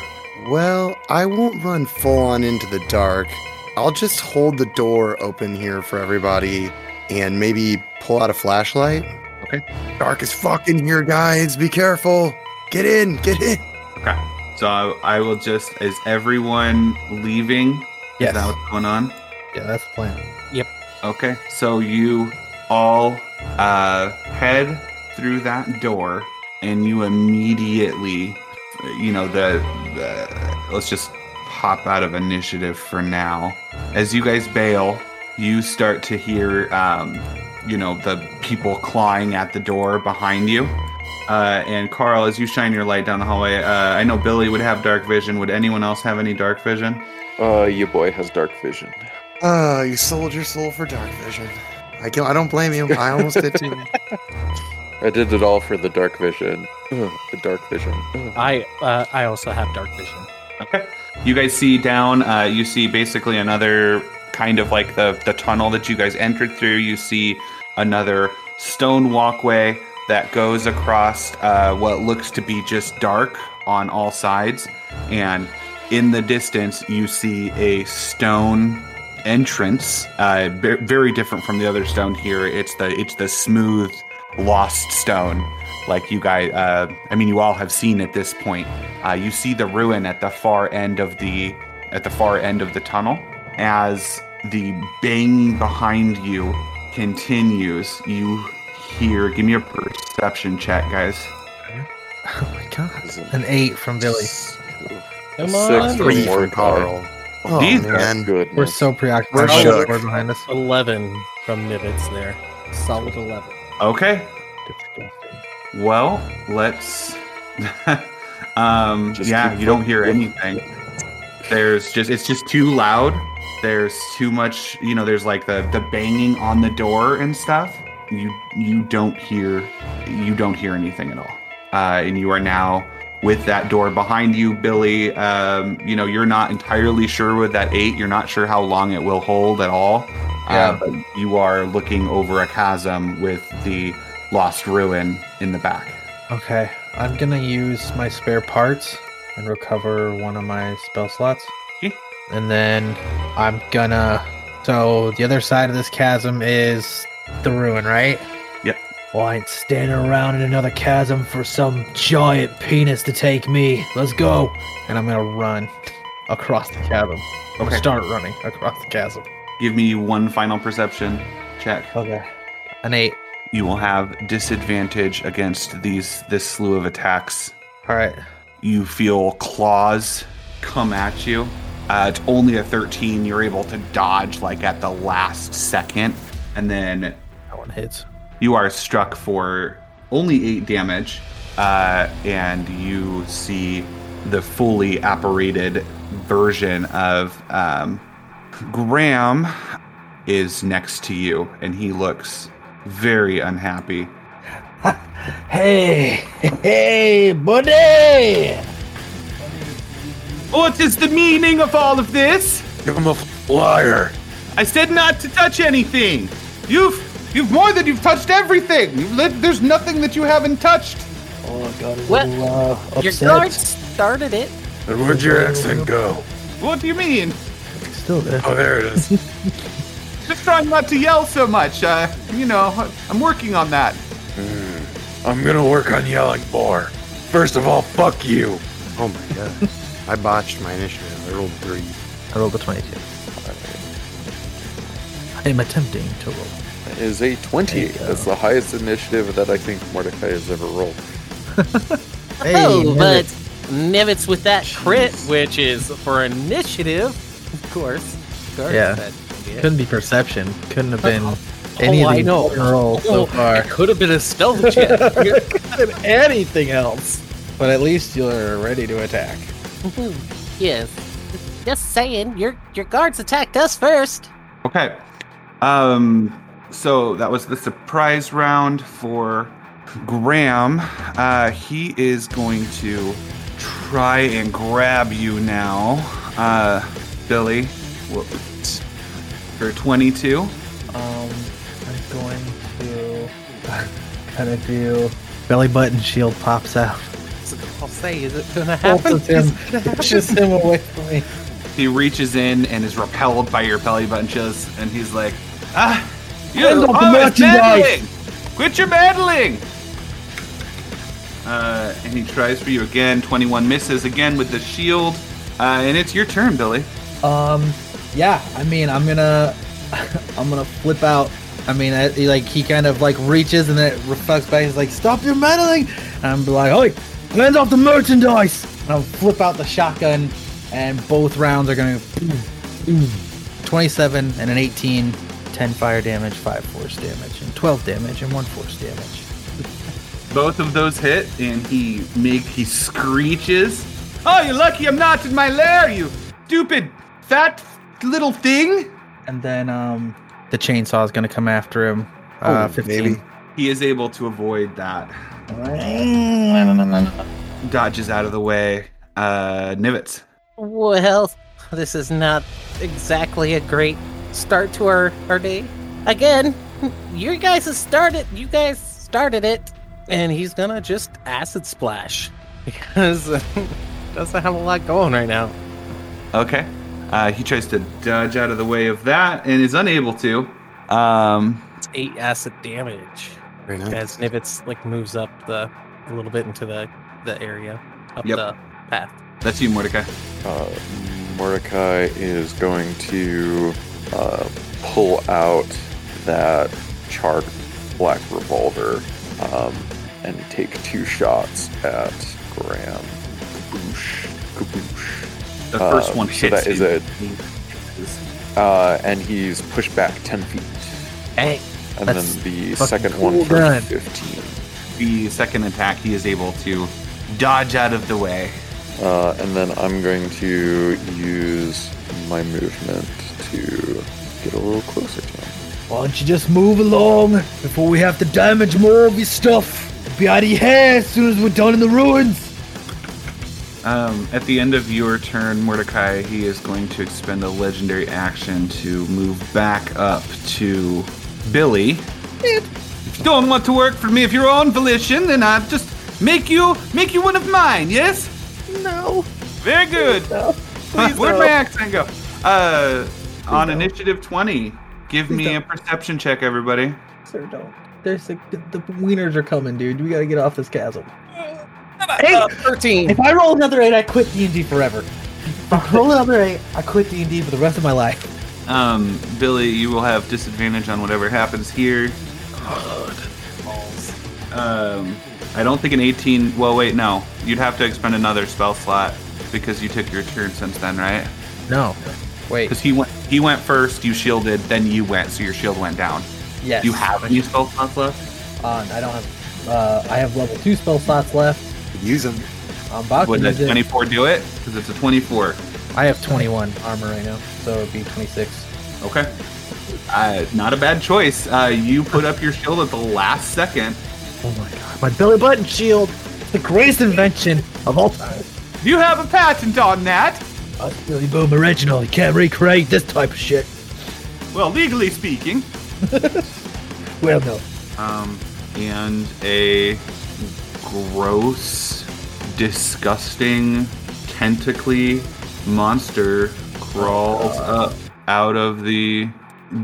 S4: Well, I won't run full on into the dark. I'll just hold the door open here for everybody and maybe pull out a flashlight.
S2: Okay.
S4: Dark as fucking here, guys. Be careful. Get in. Get in.
S2: Okay. So, I, I will just, is everyone leaving?
S8: Yes.
S2: Is that what's going on?
S8: Yeah, that's the plan. Yep.
S2: Okay, so you all uh, head through that door, and you immediately, you know, the, the let's just hop out of initiative for now. As you guys bail, you start to hear, um, you know, the people clawing at the door behind you. Uh, and Carl, as you shine your light down the hallway, uh, I know Billy would have dark vision. Would anyone else have any dark vision?
S7: Uh, your boy has dark vision.
S4: Ah, you sold your soul for dark vision. I, can, I don't blame you. I almost did too.
S7: I did it all for the dark vision. Ugh, the dark vision. Ugh.
S5: I uh, I also have dark vision.
S2: Okay. You guys see down, uh, you see basically another kind of like the, the tunnel that you guys entered through. You see another stone walkway that goes across uh, what looks to be just dark on all sides. And in the distance, you see a stone entrance, uh, ve- very different from the other stone here. It's the it's the smooth, lost stone like you guys uh, i mean you all have seen at this point uh, you see the ruin at the far end of the at the far end of the tunnel as the banging behind you continues you hear give me a perception check guys
S8: Oh my god. An eight from Billy.
S5: Come on.
S7: from
S4: Three from Carl. Oh,
S2: These are
S4: man.
S7: Goodness.
S8: We're so preoccupied
S4: We're
S8: with the behind us.
S5: Eleven from Nibbits there. Solid eleven.
S2: Okay.
S8: Disgusting.
S2: well let's um
S7: Just
S2: yeah you don't hear anything. There's just it's just too loud. There's too much you know there's like the the banging on the door and stuff. You you don't hear you don't hear anything at all. Uh, and you are now with that door behind you billy um, you know you're not entirely sure with that eight you're not sure how long it will hold at all
S8: Yeah.
S2: uh, but you are looking over a chasm with the lost ruin in the back
S8: Okay, I'm gonna use my spare parts and recover one of my spell slots.
S2: Okay.
S8: And then I'm gonna. So the other side of this chasm is the ruin, right?
S1: Well, I ain't standing around in another chasm for some giant penis to take me. Let's go.
S8: And I'm gonna run across the chasm. I'm
S2: Okay.
S8: gonna start running across the chasm.
S2: give me one final perception check
S8: Okay. An eight.
S2: you will have disadvantage against these this slew of attacks
S8: All right.
S2: you feel claws come at you Uh, it's only a 13. You're able to dodge like at the last second, and then
S8: That one hits.
S2: You are struck for only eight damage, uh, and you see the fully apparated version of um, Graham is next to you, and he looks very unhappy.
S8: Hey, hey, buddy!
S2: What is the meaning of all of this?
S9: Give him a flyer.
S2: I said not to touch anything. You've you've more than you've touched everything. You've lit, there's nothing that you haven't touched.
S8: Oh, I got a
S5: What?
S8: little uh,
S5: Your
S8: upset.
S5: guards started it.
S9: And where'd your accent go?
S2: What do you mean?
S8: Still there.
S9: Oh, there it is.
S2: Just trying not to yell so much. Uh, you know, I'm working on that.
S9: I'm gonna work on yelling more. First of all, fuck you.
S4: Oh my god. I botched my initiative. I rolled three.
S8: I rolled a 22. I am attempting to roll.
S7: That is a 20. That's the highest initiative that I think Mordecai has ever rolled.
S8: Hey,
S5: oh, but
S8: Nivets.
S5: Nivets with that crit, which is for initiative, of course. Of course,
S8: Yeah.
S5: that-
S8: Couldn't be perception. Couldn't have been any
S5: oh,
S8: of
S5: I
S8: these
S5: know.
S8: fucking rolls so
S5: Oh,
S8: far.
S5: It could have been a stealth check.
S8: than anything else. But at least you're ready to attack.
S5: yes. Just saying, your your guards attacked us first.
S2: Okay. Um. So that was the surprise round for Graham. Uh, he is going to try and grab you now, uh, Billy. What? For 22.
S8: Um, I'm going to kind of do belly button shield pops out.
S5: I'll say, is it gonna happen?
S8: Pushes him,
S5: Is it
S8: pushes him away from me.
S2: He reaches in and is repelled by your belly button chills, and he's like, "Ah, you
S8: off the
S2: always
S8: merchandise."
S2: meddling! Quit your meddling!" Uh, and he tries for you again. Twenty-one misses again with the shield, uh, and it's your turn, Billy.
S8: Um, yeah. I mean, I'm gonna, I'm gonna flip out. I mean, I, he, like he kind of like reaches and then it reflects back. He's like, "Stop your meddling!" And I'm like, "Hey, hands off the merchandise!" And I'll flip out the shotgun, and both rounds are gonna. boom, boom. 27 and an 18, 10 fire damage, 5 force damage, and 12 damage and 1 force damage.
S2: Both of those hit, and he make he screeches. Oh, you're lucky I'm not in my lair, you stupid fat little thing.
S8: And then um the chainsaw is gonna come after him. Uh,
S4: Oh,
S8: 15.
S4: maybe.
S2: He is able to avoid that. Dodges out of the way. Uh, Nivets.
S5: Well, this is not exactly a great start to our, our day. Again, you guys have started. You guys started it, and he's gonna just acid splash because uh, doesn't have a lot going right now.
S2: Okay. Uh, he tries to dodge out of the way of that and is unable to. Um,
S5: It's eight acid damage
S4: Very nice.
S5: as Nivets like moves up the a little bit into the the area up
S2: Yep.
S5: the path.
S2: that's you, Mordecai.
S7: Uh, Mordecai is going to uh, pull out that charred black revolver um, and take two shots at Graham. Kaboosh. Kaboosh.
S2: The first
S7: Uh,
S2: one
S7: so
S2: hits.
S7: that is
S2: him.
S7: Uh, and he's pushed back 10 feet.
S5: Hey,
S7: And then the second
S8: cool
S7: one for 15.
S2: The second attack, he is able to dodge out of the way.
S7: Uh, and then I'm going to use my movement to get a little closer to him.
S8: Why don't you just move along before we have to damage more of your stuff? Be out of your hair as soon as we're done in the ruins.
S2: Um, at the end of your turn, Mordecai, he is going to expend a legendary action to move back up to Billy. If you don't want to work for me of your own volition, then I'll just make you make you one of mine. Yes.
S8: No.
S2: Very good.
S8: Please
S2: Where'd
S8: no.
S2: my accent go? Uh, on initiative twenty, give me a perception check, everybody.
S8: Sir, don't. There's the, the wieners are coming, dude. We gotta get off this chasm.
S5: uh, thirteen.
S8: If I roll another eight, I quit D and D forever. If I roll another eight, I quit D and D for the rest of my life.
S2: Um, Billy, you will have disadvantage on whatever happens here. Um, I don't think an 18. Well, wait, no. You'd have to expend another spell slot because you took your turn since then, right?
S8: No. Wait.
S2: Because he went he went first, you shielded, then you went, so your shield went down.
S8: Yes.
S2: Do you have any spell slots left?
S8: Uh, I don't have. Uh, I have level two spell slots left.
S4: Use them.
S8: I'm about
S2: Would
S8: to
S2: a
S8: use it.
S2: 24 do it? Because it's a 24.
S8: I have 21 armor right now, so it'd be 26.
S2: Okay. Uh, not a bad choice. Uh, you put up your shield at the last second.
S8: Oh my god. My belly button shield! The greatest invention of all time.
S2: You have a patent on that.
S1: Us Billy Boom original. You can't recreate this type of shit.
S2: Well, legally speaking.
S1: Well, no.
S2: Um, and a gross, disgusting, tentacly monster crawls up out of the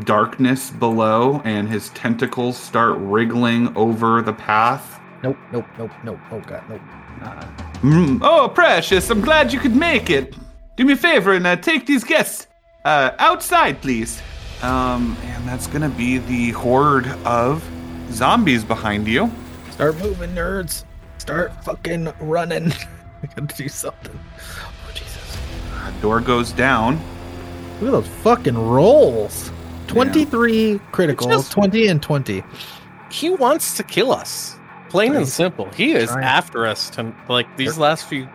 S2: darkness below, and his tentacles start wriggling over the path.
S8: Nope, nope, nope, nope. Oh god, nope.
S2: Mm, oh, precious! I'm glad you could make it. Do me a favor and uh, take these guests uh, outside, please. Um, and that's gonna be the horde of zombies behind you.
S8: Start moving, nerds. Start fucking running. I gotta do something. Oh, Jesus.
S2: Uh, door goes down.
S8: Look at those fucking rolls. 23 critical,
S5: Just-
S8: 20 and 20.
S5: He wants to kill us. Plain and simple. He is
S8: Right.
S5: after us to like these last few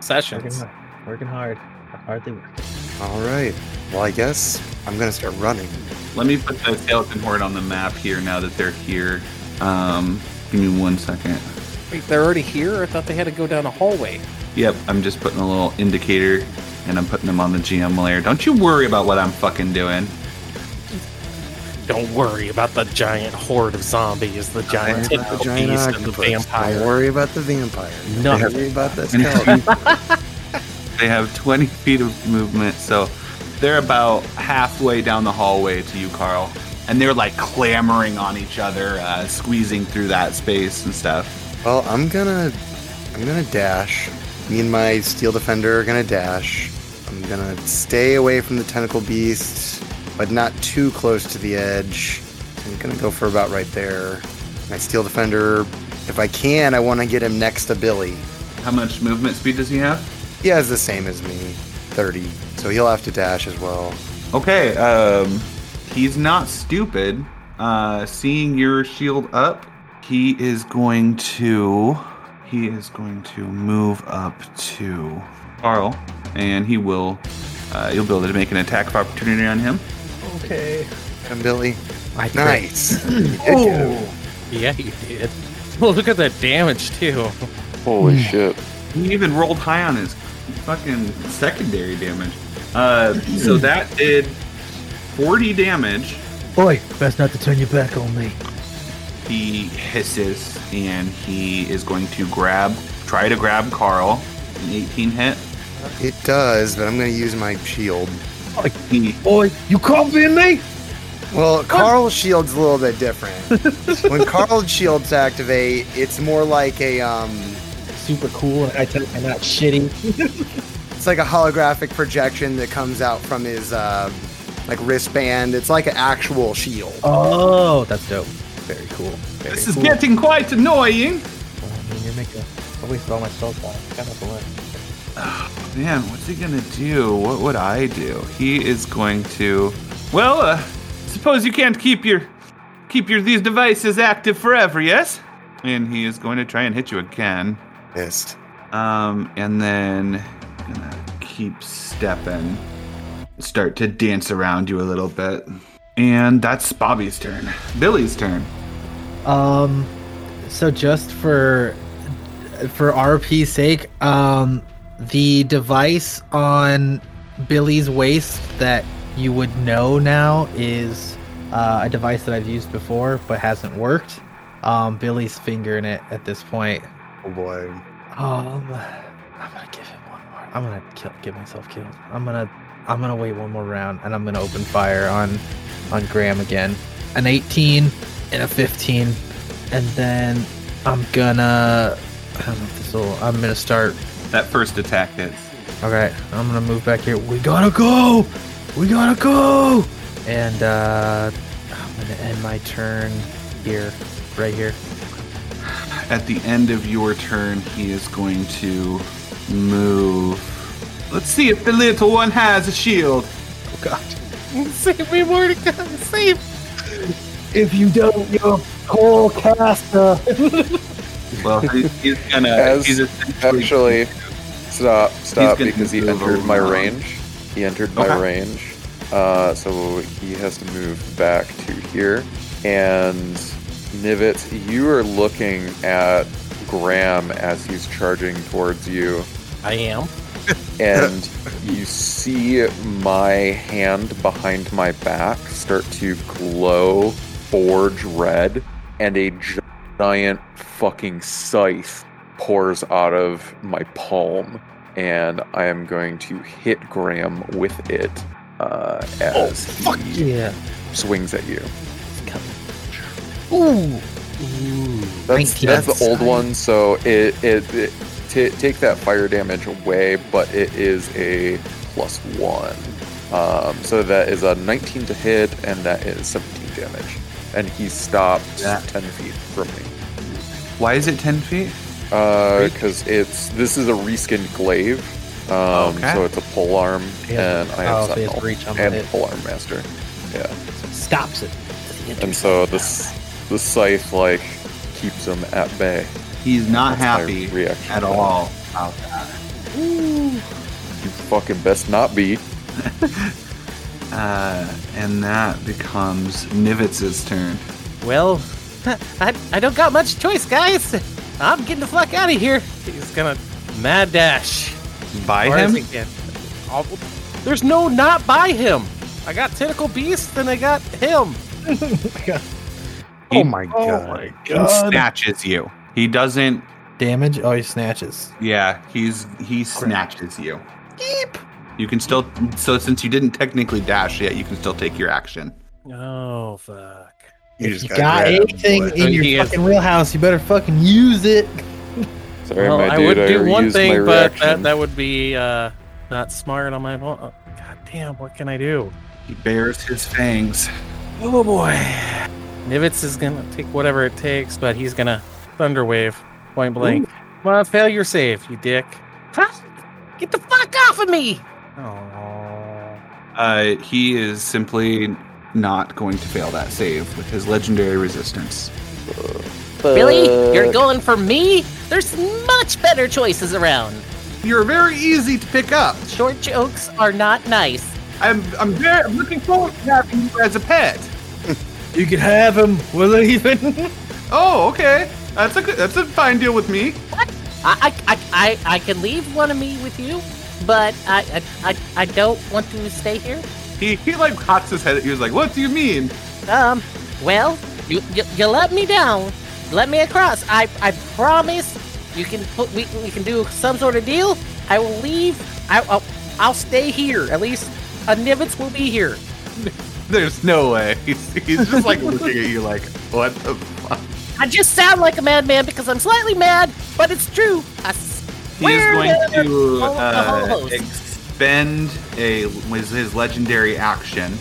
S5: sessions.
S8: hard. Working hard. Hard they work.
S4: All right. Well, I guess I'm gonna start running.
S2: Let me put the skeleton horde on the map here now that they're here. Um, give me one second.
S5: Wait, they're already here? I thought they had to go down a hallway.
S2: Yep, I'm just putting a little indicator and I'm putting them on the GM layer. Don't you worry about what I'm fucking doing.
S5: Don't worry about the giant horde of zombies, the giant,
S4: Don't worry about the giant
S5: beast, and the vampire.
S4: Don't worry about the vampire. Don't
S5: No.
S4: worry about the skeleton.
S2: They have 20 feet of movement, so they're about halfway down the hallway to you, Carl. And they're like clamoring on each other, uh, squeezing through that space and stuff.
S4: well, I'm gonna, I'm gonna dash. Me and my steel defender are gonna dash. I'm gonna stay away from the tentacle beast, but not too close to the edge. I'm gonna go for about right there. My steel defender, if I can, I want to get him next to Billy.
S2: How much movement speed does he have?
S4: He has the same as me, 30. So he'll have to dash as well.
S2: Okay, um, he's not stupid. Uh, seeing your shield up, he is going to, he is going to move up to Carl, and he will, uh, you'll be able to make an attack of opportunity on him.
S8: Okay.
S4: Come, Billy.
S8: I.
S4: Nice. You did get him.
S5: Yeah, you did. Well, look at that damage too.
S3: Holy shit.
S2: He even rolled high on his fucking secondary damage. Uh, so that did 40 damage.
S1: Boy, best not to turn your back on me.
S2: He hisses and he is going to grab, try to grab Carl. An 18 hit.
S4: It does, but I'm going to use my shield.
S2: He,
S1: Boy, you copying me?
S4: Well, Carl's shield's a little bit different. when Carl's shields activate, it's more like a um,
S8: Super cool, and I tell you, I'm not shitty.
S4: it's like a holographic projection that comes out from his uh, like wristband. It's like an actual shield.
S8: Oh, that's dope. Very cool. Very
S2: this is
S8: cool.
S2: getting quite annoying.
S8: Well, I mean, you're making. I wasted all my spell slots. Got nothing left.
S2: Man, what's he gonna do? What would I do? He is going to. Well, uh, suppose you can't keep your keep your these devices active forever, yes? And he is going to try and hit you again.
S4: Missed.
S2: Um, and then gonna keep stepping, start to dance around you a little bit. And that's Bobby's turn. Billy's turn.
S8: Um, so just for for RP's sake, um, the device on Billy's waist that you would know now is uh, a device that I've used before but hasn't worked. Um, Billy's fingering it at this point.
S4: Oh boy.
S8: Um, I'm gonna give him one more. I'm gonna kill, get myself killed. I'm gonna, I'm gonna wait one more round, and I'm gonna open fire on, on Graham again. An 18 and a 15, and then I'm gonna, I don't know if this will. I'm gonna start.
S2: That first attack hits.
S8: Okay, I'm gonna move back here. We gotta go. We gotta go. And uh, I'm gonna end my turn here, right here.
S2: At the end of your turn, he is going to move Let's see if the little one has a shield.
S1: Oh God.
S5: Save me, Mordecai. Save.
S1: If you don't, you're whole caster.
S2: Well, he- he's gonna.
S7: As-
S2: he's
S7: Actually, stop, stop, because he entered my
S2: over.
S7: range. He entered my
S2: Okay.
S7: range. Uh, so he has to move back to here. And Nivets, you are looking at Graham as he's charging towards you.
S5: I am.
S7: and you see my hand behind my back start to glow forge red and a giant fucking scythe pours out of my palm and i am going to hit graham with it uh, as he
S5: Yeah.
S7: swings at you
S5: Ooh.
S7: that's, that's the old one so it, it, it t- take that fire damage away but it is a plus one um, so that is a 19 to hit and that is 17 damage and he stopped
S2: Yeah.
S7: 10 feet from me
S2: Why is it ten feet?
S7: because it's this is a reskinned glaive um,
S2: Okay.
S7: so it's a pole arm
S8: Yeah.
S7: and i have
S8: Oh, so
S7: sentinel
S8: reach
S7: and
S8: hit.
S7: pole arm master yeah
S8: Stops it.
S7: and so this the scythe like keeps him at bay
S2: He's not
S7: That's
S2: happy
S7: reaction
S2: at all about that.
S7: you fucking best not be
S2: Uh, and that becomes Nivitz's turn.
S5: Well, I, I don't got much choice, guys. I'm getting the fuck out of here. He's gonna mad dash.
S2: By him?
S5: he There's no not by him. I got tentacle beast and I got him.
S4: Oh my god.
S2: He snatches you. He doesn't.
S8: Damage? Oh, he snatches.
S2: Yeah, he's he snatches you. You can still. So since you didn't technically dash yet, you can still take your action.
S5: Oh fuck.
S4: You
S8: if
S4: just
S8: you
S4: gotta
S8: got anything
S4: boy.
S8: in
S5: He
S8: your
S5: is-
S8: fucking wheelhouse, you better fucking use it.
S7: sorry
S5: well,
S7: my
S5: I
S7: dude
S5: would
S7: i
S5: do one thing,
S7: my
S5: but that,
S7: reaction
S5: that would be uh, not smart on my phone. Oh, God damn, what can I do?
S2: He bares his fangs.
S5: Oh boy. Nivitz is gonna take whatever it takes, but he's gonna thunderwave point blank. Come on, failure save, you dick. Huh? Get the fuck off of me! Oh.
S2: Uh, he is simply not going to fail that save with his legendary resistance.
S5: Billy, you're going for me? There's much better choices around.
S2: You're very easy to pick up.
S5: Short jokes are not nice.
S2: I'm I'm very I'm looking forward to having you as a pet.
S8: You can have him. We're leaving.
S2: Oh, okay. That's a good, that's a fine deal with me.
S5: What? I, I, I, I, I can leave one of me with you, but I, I, I, I don't want to stay here.
S2: He he like cocks his head. He was like, "What do you mean?"
S5: Um, well, you, you, you let me down. Let me across. I, I promise you can put, we, we can do some sort of deal. I will leave. I, I'll, I'll stay here. At least a Nivitz will be here.
S2: There's no way. He's, he's just like looking at you like, "What the fuck?"
S5: I just sound like a madman because I'm slightly mad, but it's true. I
S2: He is going
S5: to
S2: uh, expend a was his legendary action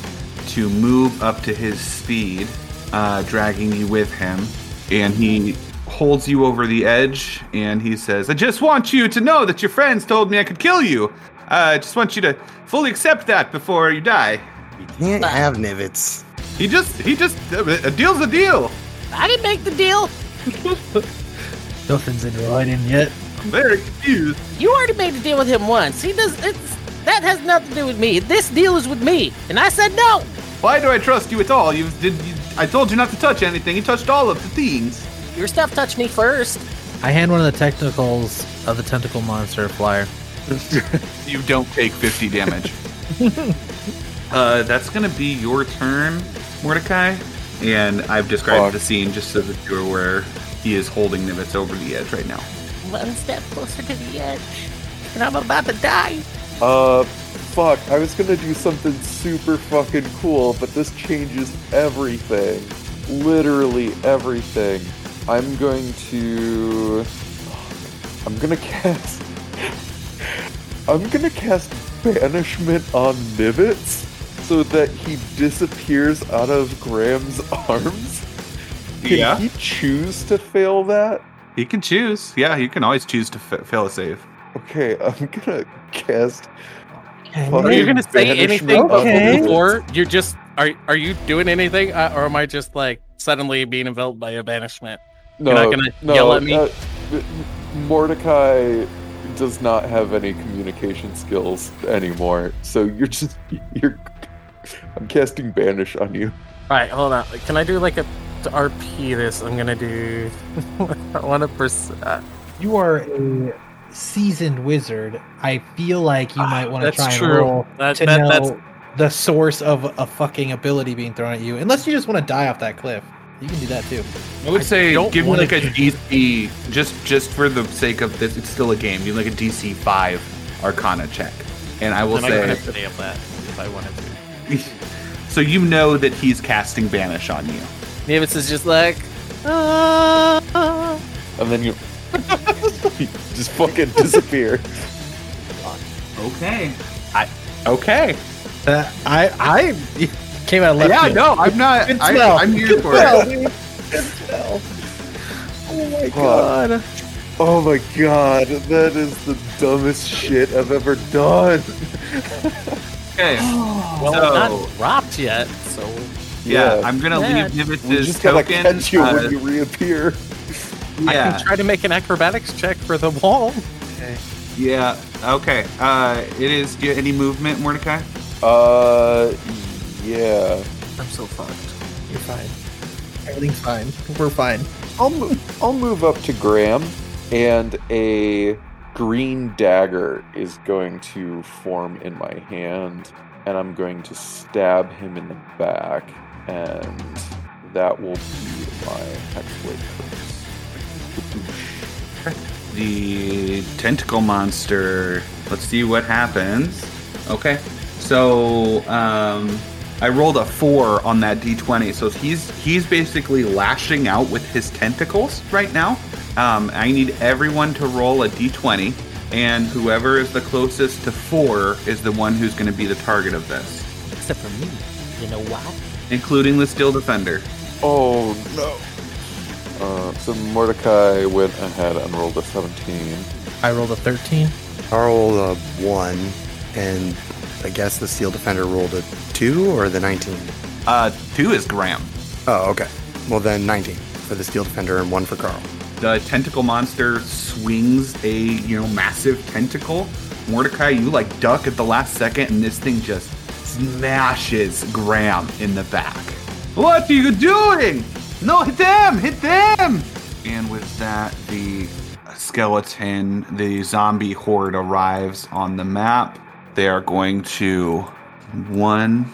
S2: to move up to his speed, uh, dragging you with him, and he holds you over the edge and he says, "I just want you to know that your friends told me I could kill you. Uh, I just want you to fully accept that before you die."
S4: You can't have Nivets.
S2: He just he just a deal's a deal.
S5: I didn't make the deal.
S8: Nothing's in writing yet.
S2: I'm very confused.
S5: You already made a deal with him once. He does. It's, that has nothing to do with me. This deal is with me, and I said no.
S2: Why do I trust you at all? You did. You, I told you not to touch anything. You touched all of the things.
S5: Your stuff touched me first.
S8: I hand one of the technicals of the tentacle monster flyer.
S2: You don't take 50 damage. uh, that's gonna be your turn, Mordecai. And I've described
S7: Fuck.
S2: the scene just so that you're aware. He is holding Nivitz over the edge right now.
S5: One step closer to the edge, and I'm about to die.
S7: Uh, fuck. I was gonna do something super fucking cool, but this changes everything. Literally everything. I'm going to. I'm gonna cast. I'm gonna cast Banishment on Nivitz so that he disappears out of Graham's arms. Can
S2: Yeah.
S7: he choose to fail that?
S2: He can choose. Yeah, he can always choose to f- fail a save.
S7: Okay, I'm gonna cast.
S8: Okay.
S10: Are you gonna say anything
S7: of
S8: Okay.
S10: before you're just are are you doing anything uh, or am I just like suddenly being enveloped by a banishment?
S7: No, You're
S10: not gonna
S7: no,
S10: yell at me?
S7: uh, Mordecai does not have any communication skills anymore, so you're just you're. I'm casting banish on you.
S10: All right, hold on. Can I do like a to RP this? I'm gonna do. I want to pers- uh,
S8: You are a seasoned wizard. I feel like you might want to
S10: that's
S8: try and
S10: true.
S8: roll
S10: That,
S8: to
S10: that,
S8: know
S10: that's
S8: the source of a fucking ability being thrown at you. Unless you just want to die off that cliff. You can do that too.
S2: I would say
S10: don't
S2: give me like a DC just just for the sake of this. It's still a game. Give me like a DC five Arcana check, and I will
S10: then I could
S2: say.
S10: have today of that if I wanted to.
S2: so you know that he's casting banish on you.
S10: Nevis is just like. "Ah."
S7: and then you, you just fucking disappear.
S2: Okay. I okay.
S8: Uh, I I came out left.
S2: yeah,
S8: field.
S2: no, I'm not.
S8: Good
S2: I,
S8: smell.
S2: I'm here
S8: Good
S2: for
S8: smell,
S2: it.
S8: Good smell. Oh my
S7: God.
S8: god.
S7: Oh my god, that is the dumbest shit I've ever done.
S2: Okay.
S10: Well,
S2: So-
S10: not dropped yet, so
S2: Yeah,
S7: Yeah.
S2: I'm gonna
S10: Yeah.
S2: leave
S7: We
S2: Nivis's
S7: just gotta
S2: token.
S7: catch you
S2: uh,
S7: when you reappear. Yeah.
S10: I
S2: yeah,
S10: can try to make an acrobatics check for the wall.
S2: yeah. Okay. Uh, it is. Do you have any movement, Mordecai?
S7: Uh, yeah.
S10: I'm so fucked.
S8: You're fine. Everything's fine. We're fine.
S7: I'll move. I'll move up to Graham, and a green dagger is going to form in my hand, and I'm going to stab him in the back, and that will be my hexblade curse.
S2: The tentacle monster. Let's see what happens. Okay. So, um, I rolled a four on that d20. So he's he's basically lashing out with his tentacles right now. Um, I need everyone to roll a d20, and whoever is the closest to four is the one who's going to be the target of this,
S5: Except for me. You know why?
S2: including the steel defender.
S7: Oh no. Uh, so Mordecai went ahead and rolled a 17.
S8: I rolled a 13.
S4: Carl rolled a one, and I guess the steel defender rolled a two or the 19.
S2: Uh, two is Graham.
S4: Oh, okay. Well then 19 for the steel defender and one for Carl.
S2: the tentacle monster swings a you know massive tentacle mordecai you like duck at the last second and this thing just smashes graham in the back what are you doing no hit them hit them and with that the skeleton the zombie horde arrives on the map they are going to one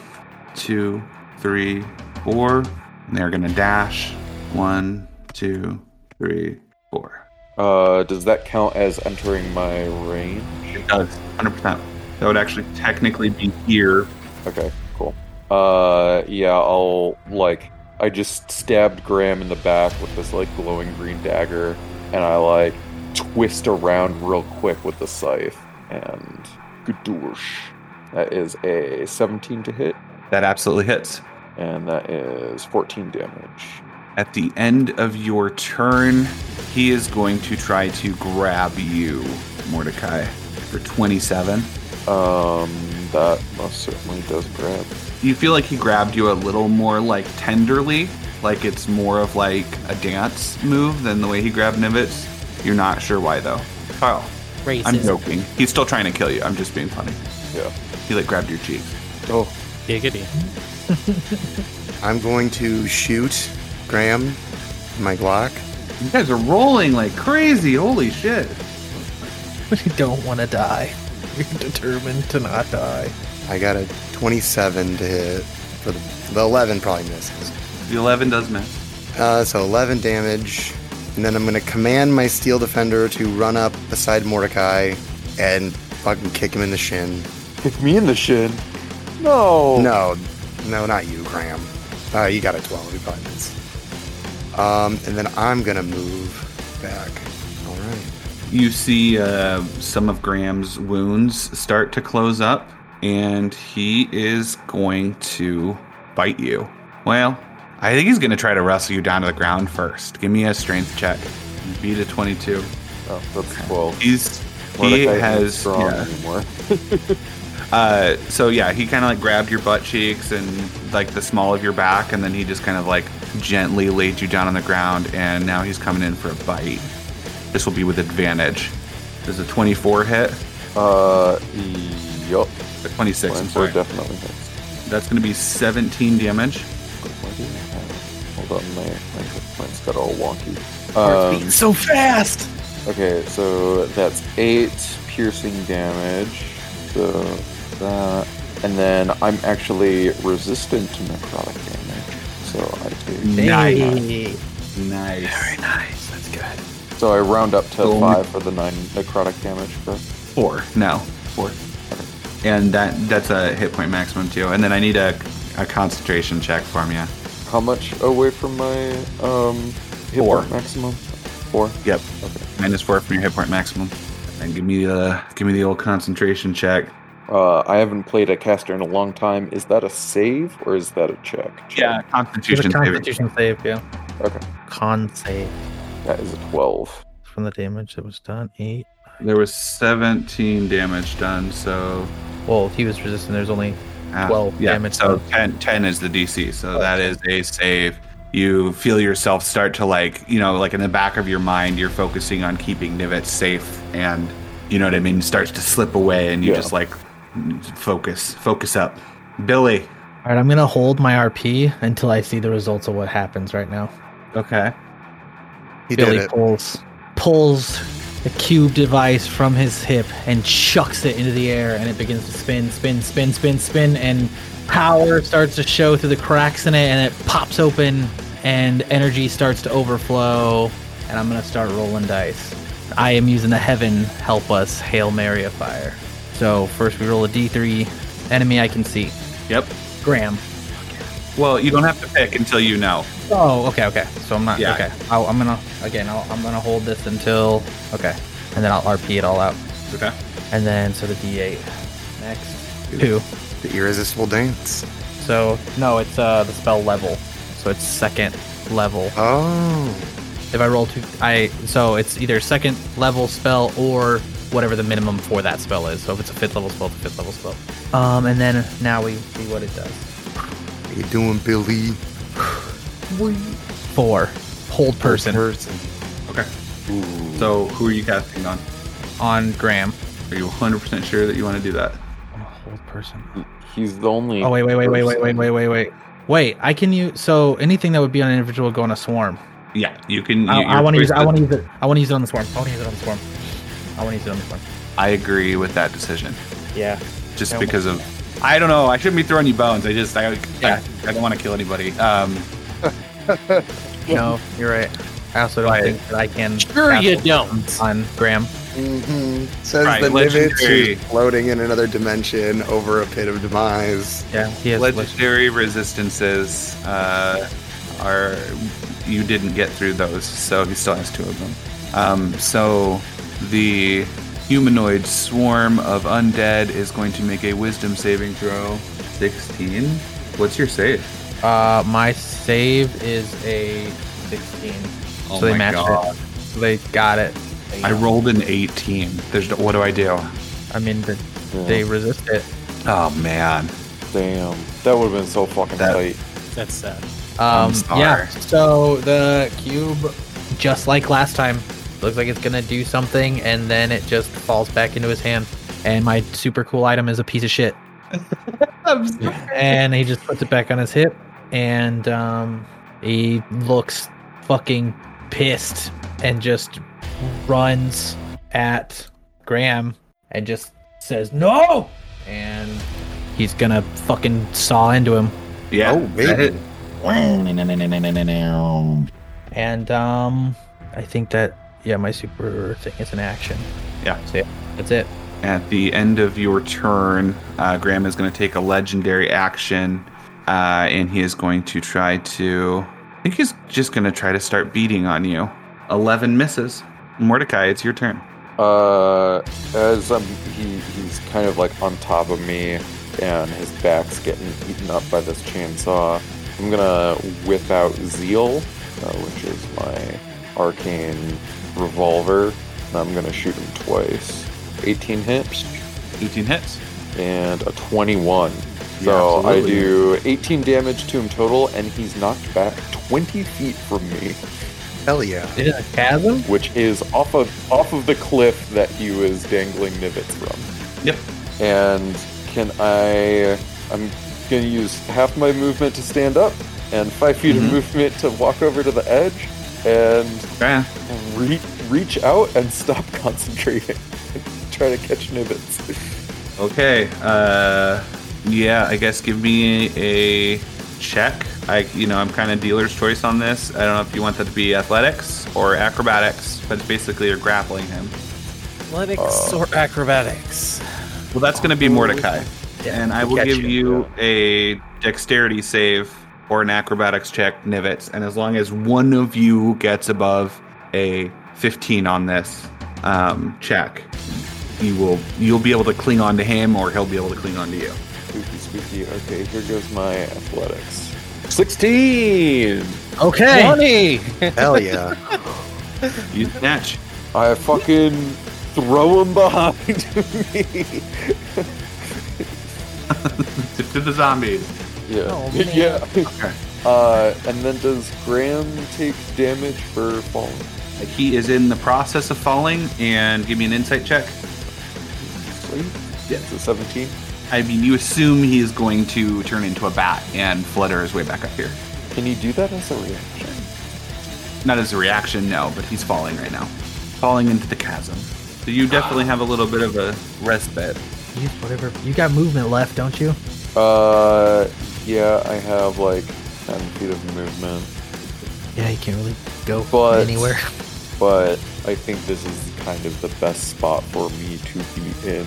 S2: two three four and they're gonna dash one two three, four.
S7: Uh, does that count as entering my range?
S2: It does, 100%. That would actually technically be here.
S7: Okay, cool. Uh, yeah, I'll like I just stabbed Graham in the back with this like glowing green dagger, and I like twist around real quick with the scythe, and gadoosh. That is a 17 to hit,
S2: That absolutely hits.
S7: and that is 14 damage.
S2: At the end of your turn, he is going to try to grab you, Mordecai, for 27.
S7: Um, that most certainly does grab.
S2: You feel like he grabbed you a little more like tenderly, like it's more of like a dance move than the way he grabbed Nivitz. You're not sure why though. Kyle,
S5: Racist.
S2: I'm joking. He's still trying to kill you. I'm just being funny.
S7: Yeah.
S2: He like grabbed your cheek.
S7: Oh,
S10: Giggity.
S4: I'm going to shoot Graham, my Glock.
S2: You guys are rolling like crazy. Holy shit.
S8: But you don't want to die. You're determined to not die.
S4: I got a 27 to hit. For the, the 11 probably misses.
S2: The 11 does miss.
S4: Uh, so 11 damage. And then I'm going to command my steel defender to run up beside Mordecai and fucking kick him in the shin.
S7: Kick me in the shin. No.
S4: No, no, not you, Graham. Uh, you got a 12. You probably missed. Um, and then I'm going to move back. All right.
S2: You see uh, some of Graham's wounds start to close up, and he is going to bite you. Well, I think he's going to try to wrestle you down to the ground first. Give me a strength check. Beat a 22.
S7: Oh, that's 12.
S2: He's He has
S7: strong
S2: yeah. Uh, so yeah, he kind of like grabbed your butt cheeks and like the small of your back, and then he just kind of like gently laid you down on the ground, and now he's coming in for a bite. This will be with advantage. Does a 24 hit?
S7: Uh, yup.
S2: A 26. I'm
S7: 24
S2: sorry.
S7: definitely hits.
S2: That's going to be 17 damage.
S7: Why do I have- Hold on, my, my points got all wonky. Um,
S8: so fast.
S7: okay, so that's eight piercing damage. So that, and then I'm actually resistant to necrotic damage. So I take.
S2: Nice. Nice.
S8: Very nice. That's good.
S7: So I round up to
S2: Cool.
S7: five for the nine necrotic damage. Correct?
S2: Four. No. Four. And that that's a hit point maximum too. And then I need a, a concentration check from you.
S7: How much away from my um hit
S2: Four.
S7: point maximum? Four.
S2: Yep.
S7: Okay.
S2: Minus four from your hit point maximum. And give me the give me the old concentration check.
S7: Uh, I haven't played a caster in a long time. Is that a save or is that a check?
S2: Yeah,
S8: It's a
S2: constitution saving.
S8: constitution save, yeah.
S7: Okay.
S8: Con save
S7: That is a twelve.
S8: from the damage that was done. Eight.
S2: There was 17 damage done, so
S8: Well, he was resistant. There's only
S2: ah,
S8: 12
S2: yeah,
S8: damage
S2: So
S8: done.
S2: 10, 10 is the DC, so that is a save. You feel yourself start to like, you know, like in the back of your mind, you're focusing on keeping Nivets safe, and you know what I mean. Starts to slip away, and you
S7: Yeah.
S2: just like focus, focus up. Billy,
S8: All right, I'm gonna hold my RP until I see the results of what happens right now.
S2: okay,
S4: He
S8: Billy pulls pulls the cube device from his hip and chucks it into the air, and it begins to spin, spin, spin, spin, spin, and power starts to show through the cracks in it, and it pops open, and energy starts to overflow, and I'm gonna start rolling dice. I am using the Heaven Help Us Hail Mary of Fire. So first we roll a D3 enemy I can see.
S2: yep.
S8: Graham.
S2: Well, you don't have to pick until you know.
S8: Oh, okay, okay. So I'm not
S2: Yeah.
S8: okay. I'll, I'm gonna again. I'll, I'm gonna hold this until okay, and then I'll RP it all out,
S2: Okay.
S8: and then so the D8 next two.
S4: The irresistible dance.
S8: So no, it's uh the spell level, so it's second level.
S4: Oh.
S8: If I roll two, I so it's either second level spell or whatever the minimum for that spell is. So if it's a fifth level spell, it's a fifth level spell. Um, and then now we see what it does.
S4: How you doing, Billy?
S8: Four, hold person
S4: Person.
S2: Okay. So, who are you casting on?
S8: on Graham.
S2: Are you 100% sure that you want to do that?
S8: Hold person.
S7: He's the only.
S8: Oh wait, wait, wait, wait, wait, wait, wait, wait, wait. Wait, I can use so anything that would be on an individual would go on a swarm.
S2: Yeah, you can.
S8: I, I want to use. I want to use it. I want to use it on the swarm. I want to use it on the swarm. I want to use it on the swarm.
S2: I agree with that decision.
S8: Yeah.
S2: Just
S8: Yeah.
S2: because of, I don't know. I shouldn't be throwing you bones. I just, I,
S8: Yeah.
S2: I, I don't want to kill anybody. Um,
S8: No, you're right. I also don't
S2: Right.
S8: think that I can.
S5: Sure you don't.
S8: On Graham.
S4: Mm-hmm. Says
S2: Right,
S4: the Nivets
S2: legendary.
S4: who's floating in another dimension over a pit of demise.
S8: Yeah, he has.
S2: legendary resistances uh, are, you didn't get through those, so he still has two of them. Um, so the humanoid swarm of undead is going to make a wisdom saving throw. 16. What's your save?
S8: Uh, my save is a 16.
S2: Oh
S8: so they
S2: my
S8: matched
S2: God.
S8: it. So they got it.
S2: I rolled an 18. There's no- what do I do?
S8: I mean, the,
S7: Yeah.
S8: they resist it.
S2: Oh man.
S7: Damn, that would have been so fucking
S2: That-
S7: tight.
S5: That's sad.
S8: Um, yeah. So the cube, just like last time, looks like it's gonna do something, and then it just falls back into his hand. And my super cool item is a piece of shit. and he just puts it back on his hip, and um, he looks fucking pissed, and just runs at Graham, and just says no, and he's gonna fucking saw into him.
S2: Yeah.
S4: Oh, baby.
S8: And um, I think that yeah, my super thing is an action.
S2: Yeah.
S8: So yeah, that's it.
S2: At the end of your turn, uh, Graham is going to take a legendary action, uh, and he is going to try to. I think he's just going to try to start beating on you. Eleven misses. Mordecai, it's your turn.
S7: Uh, as I'm, he he's kind of like on top of me, and his back's getting eaten up by this chainsaw. I'm gonna whip out Zeal, uh, which is my arcane revolver, and I'm gonna shoot him twice. 18 hits
S2: 18 hits.
S7: and a 21.
S2: Yeah,
S7: So I do 18 damage to him total, and he's knocked back 20 feet from me,
S4: Hell yeah.
S8: In a chasm?
S7: which is off of off of the cliff that he was dangling Nivets from.
S2: Yep.
S7: And can I? I'm gonna use half my movement to stand up, and five feet
S2: Mhm.
S7: of movement to walk over to the edge, and
S2: Yeah.
S7: re- reach out and stop concentrating. Try to catch Nivets.
S2: Okay. Uh, yeah. I guess give me a check. I, you know, I'm kind of dealer's choice on this. I don't know if you want that to be athletics or acrobatics, but basically you're grappling him.
S10: Athletics or acrobatics?
S2: Well, that's going to be Mordecai, and I will give
S10: you,
S2: you a dexterity save or an acrobatics check, Nivets, and as long as one of you gets above a 15 on this um, check, you will you'll be able to cling on to him, or he'll be able to cling on to you.
S7: Spooky, spooky. Okay, here goes my athletics. 16!
S8: Okay.
S10: 20!
S4: Hell yeah.
S2: You snatch.
S7: I fucking throw him behind me.
S2: to, to the zombies.
S7: Yeah.
S5: Oh, man.
S7: yeah.
S2: Okay.
S7: Uh, and then does Graham take damage for falling?
S2: He is in the process of falling, and give me an insight check.
S7: Sweet. Yeah. It's a 17.
S2: I mean, you assume he is going to turn into a bat and flutter his way back up here.
S7: Can you do that as a reaction?
S2: Not as a reaction, no, but he's falling right now. Falling into the chasm. So you definitely have a little bit of a respite.
S8: Use whatever. You got movement left, don't you?
S7: Uh, yeah, I have like 10 feet of movement,
S8: Yeah, you can't really go
S7: But-
S8: anywhere.
S7: but I think this is kind of the best spot for me to be in,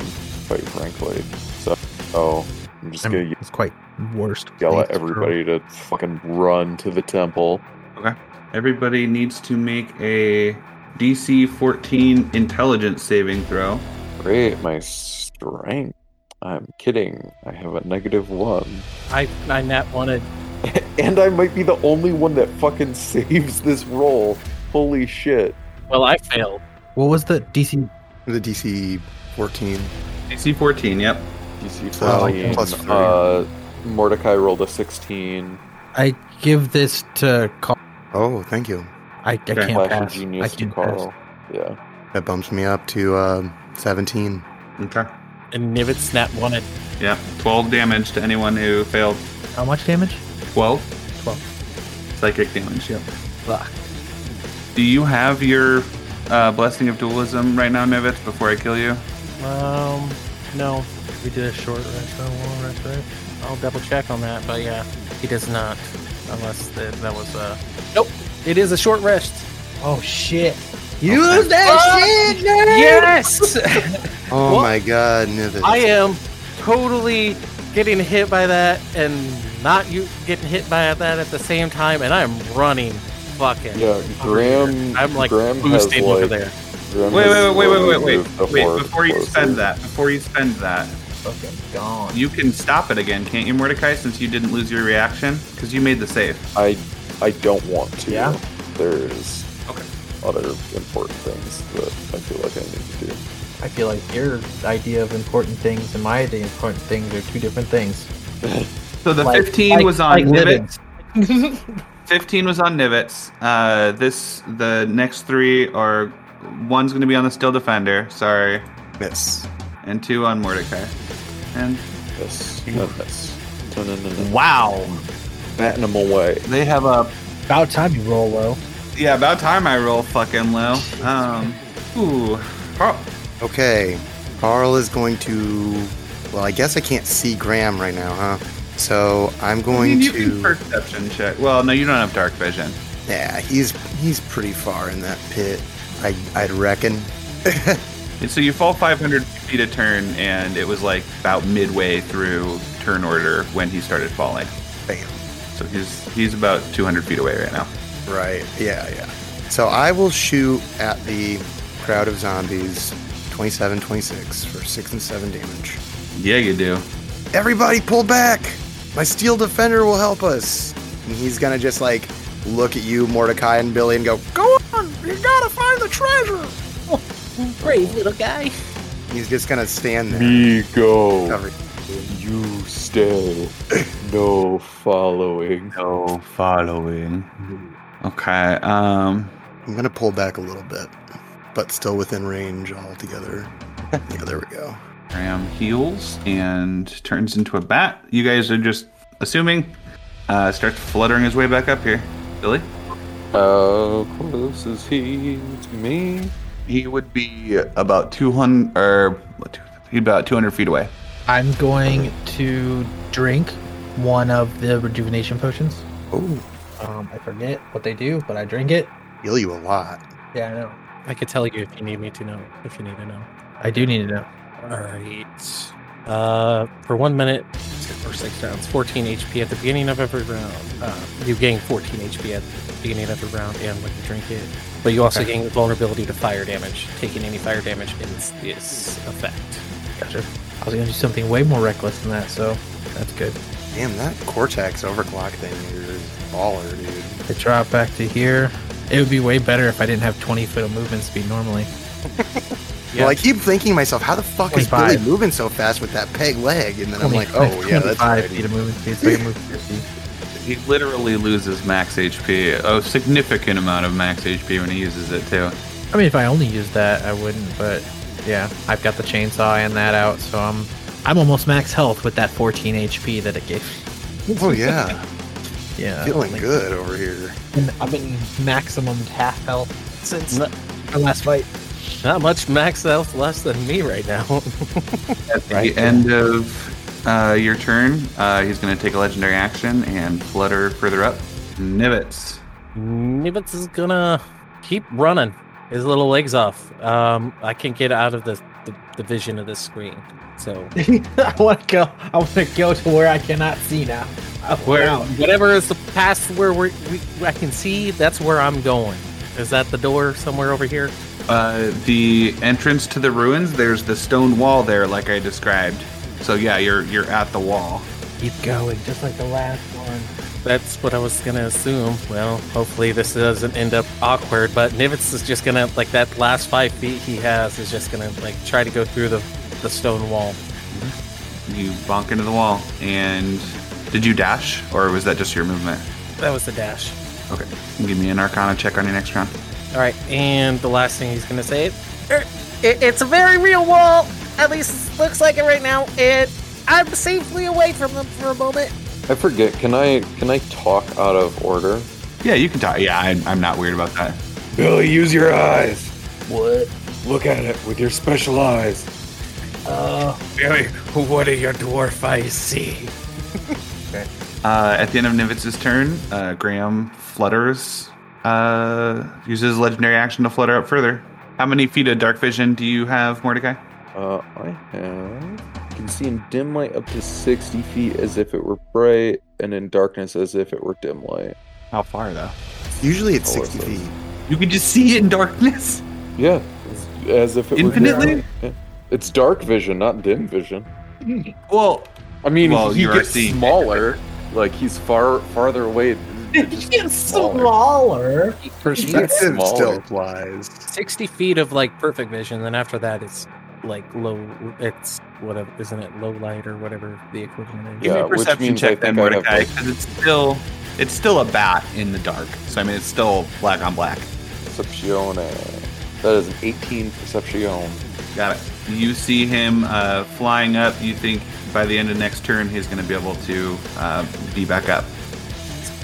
S7: quite frankly. So, so I'm just
S8: I
S7: gonna.
S8: It's quite worst.
S7: yell at
S8: place for-
S7: everybody to fucking run to the temple. Okay.
S2: Everybody needs to make a DC 14 intelligence saving throw.
S7: Great, my strength. I'm kidding. I have a negative one.
S10: I, I nat wanted.
S7: And I might be the only one that fucking saves this roll. Holy shit.
S10: Well, I failed.
S8: What was the DC?
S4: The DC 14.
S2: DC 14, yep.
S7: DC
S4: So,
S7: 14.
S4: plus three.
S7: uh, Mordecai rolled a 16.
S8: I give this to Carl.
S4: Oh, thank you.
S8: I, I can't
S7: Flash of
S8: pass. I
S7: genius to
S8: can't
S7: Carl. Yeah.
S4: That bumps me up to uh, 17.
S2: Okay.
S10: And Nivet Snap wanted.
S2: Yeah, 12 damage to anyone who failed.
S8: How much damage?
S2: 12?
S8: 12.
S2: Psychic damage, yep.
S8: Fuck.
S2: Do you have your uh, Blessing of Dualism right now, Nivitz, before I kill you?
S10: Um, no.
S8: We did a short rest, a long rest, right?
S10: I'll double check on that, but yeah, he does not. Unless that, that was uh Nope. It is a short rest.
S8: Oh shit! Use that shit, nerd!
S10: Yes!
S4: Oh
S10: What?
S4: my god, Nivets.
S10: I am totally getting hit by that and not you getting hit by that at the same time, and I'm running fucking.
S7: Yeah, Graham.
S10: I'm like
S7: Graham
S10: boosting
S7: has,
S10: over
S7: like,
S10: there.
S7: Graham
S2: Wait, wait, wait, wait, wait, wait, wait. Wait, before you spend that, before you spend that,
S8: Fucking gone.
S2: you can stop it again, can't you, Mordecai, since you didn't lose your reaction? Because you made the save.
S7: I, I don't want to.
S8: Yeah?
S7: There's
S2: Okay.
S7: other important things that I feel like I need to do.
S8: I feel like your idea of important things and my idea of important things are two different things.
S2: So the
S8: Like-
S2: 15
S8: like-
S2: was on
S8: like
S2: Nivitz.
S8: living.
S2: 15 was on Nivitz. Uh, this, the next three are, one's going to be on the Still Defender, sorry,
S4: Miss.
S2: and two on Mordecai. And
S7: This, and this. No, no, no, no.
S2: wow,
S7: Batting them away.
S2: they have a
S8: About time you roll low.
S2: Yeah, about time I roll fucking low. Um, ooh, Carl.
S4: Okay. Carl is going to. Well, I guess I can't see Graham right now, huh? So I'm
S2: I
S4: going
S2: mean, you
S4: to.
S2: can perception check. Well, no, you don't have dark vision.
S4: Yeah, he's he's pretty far in that pit. I I'd reckon.
S2: So you fall 500 feet a turn, and it was like about midway through turn order when he started falling.
S4: Bam.
S2: So he's he's about 200 feet away right now.
S4: Right. Yeah, yeah. So I will shoot at the crowd of zombies 27 26 for 6 and 7 damage.
S2: Yeah, you do.
S4: Everybody pull back! My steel defender will help us. And he's gonna just like look at you, Mordecai and Billy, and go, Go on! You gotta find the treasure!
S5: Brave little guy.
S4: He's just gonna stand there.
S7: Me go.
S4: Cover.
S7: You stay. No following.
S2: No following. Okay. Um.
S4: I'm gonna pull back a little bit, but still within range altogether. yeah, there we go.
S2: Graham heals and turns into a bat. You guys are just assuming. Uh, starts fluttering his way back up here. Billy?
S7: How close is he to me?
S2: He would be about 200, or what, he'd be about 200 feet away.
S8: I'm going to drink one of the rejuvenation potions.
S4: Oh,
S8: Um, I forget what they do, but I drink it.
S4: heal you a lot.
S8: Yeah, I know.
S5: I could tell you if you need me to know. If you need to know.
S8: I do need to know.
S5: All right. Uh, for one minute or six rounds, 14 HP at the beginning of every round. Uh, you gain 14 HP at the beginning of every round, and when you drink it, but you also gain vulnerability to fire damage. Taking any fire damage ends this effect.
S8: Gotcha. I was gonna do something way more reckless than that, so that's good.
S4: Damn, that Cortex overclock thing is baller, dude.
S8: I drop back to here. It would be way better if I didn't have 20 foot of movement speed normally.
S4: Well, I keep thinking to myself, how the fuck is Billy moving so fast with that peg leg? And then I'm like, oh yeah, that's
S8: 25
S4: right.
S8: feet of movement speed, so I can move 50.
S2: He literally loses max HP, a significant amount of max HP when he uses it too.
S8: I mean, if I only used that, I wouldn't. But yeah, I've got the chainsaw and that out, so I'm I'm almost max health with that 14 HP that it gave. me.
S4: Oh yeah,
S8: Yeah,
S4: feeling
S8: like,
S4: good over here.
S8: I've been maximum half health since
S5: Not,
S8: our last fight.
S5: not much max health less than me right now.
S2: At the end of uh, your turn, uh, he's going to take a legendary action and flutter further up. Nivets.
S5: Nibbits is gonna keep running his little legs off. Um, I can't get out of the, the, the vision of this screen. So
S8: I want to go. I want to go to where I cannot see now.
S5: where whatever is the past where we we, I can see, that's where I'm going. Is that the door somewhere over here?
S2: Uh, the entrance to the ruins, there's the stone wall there, like I described. So yeah, you're you're at the wall.
S8: keep going, just like the last one.
S5: That's what I was gonna assume. Well, hopefully this doesn't end up awkward. But Nivitz is just gonna like that last five feet he has is just gonna like try to go through the the stone wall.
S2: You bonk into the wall, and did you dash, or was that just your movement?
S5: That was the dash.
S2: Okay, give me an Arcana check on your next round.
S5: All right, and the last thing he's gonna say, "Er, it, it's a very real wall. At least it looks like it right now, and I'm safely away from them for a moment.
S7: I forget. Can I can I talk out of order?
S2: Yeah, you can talk. Yeah, I, I'm not weird about that.
S11: Billy, use your eyes.
S8: What?
S11: Look at it with your special eyes.
S8: Uh,
S5: Billy, what do your dwarf eyes see?
S2: Uh, at the end of Nivitz's turn, uh, Graham flutters, uh, uses legendary action to flutter up further. How many feet of dark vision do you have, Mordecai?
S7: Uh, I have. I can see in dim light up to 60 feet as if it were bright, and in darkness as if it were dim light.
S2: How far though?
S4: Usually it's
S7: Oh,
S4: 60 feet.
S2: You can just see it in darkness.
S7: Yeah, as- as if it
S2: Infinitely?
S7: were dim. Yeah. It's dark vision, not dim vision.
S2: Well,
S7: I mean,
S2: Well,
S7: he
S2: you are
S7: gets
S2: seeing
S7: smaller. Like he's far farther away. It's just smaller.
S8: smaller.
S4: Perspective still
S7: smaller.
S4: applies.
S5: Sixty feet of like perfect vision, then after that it's like low. It's whatever, isn't it? Low light or whatever the equivalent is.
S2: give me
S7: Yeah,
S2: a perception check then,
S7: think
S2: Mordecai, because it's still it's still a bat in the dark. So I mean, it's still black on black.
S7: Percepcione. That is an 18 perception.
S2: Got it. You see him uh, flying up. You think by the end of next turn he's going to be able to uh, be back up.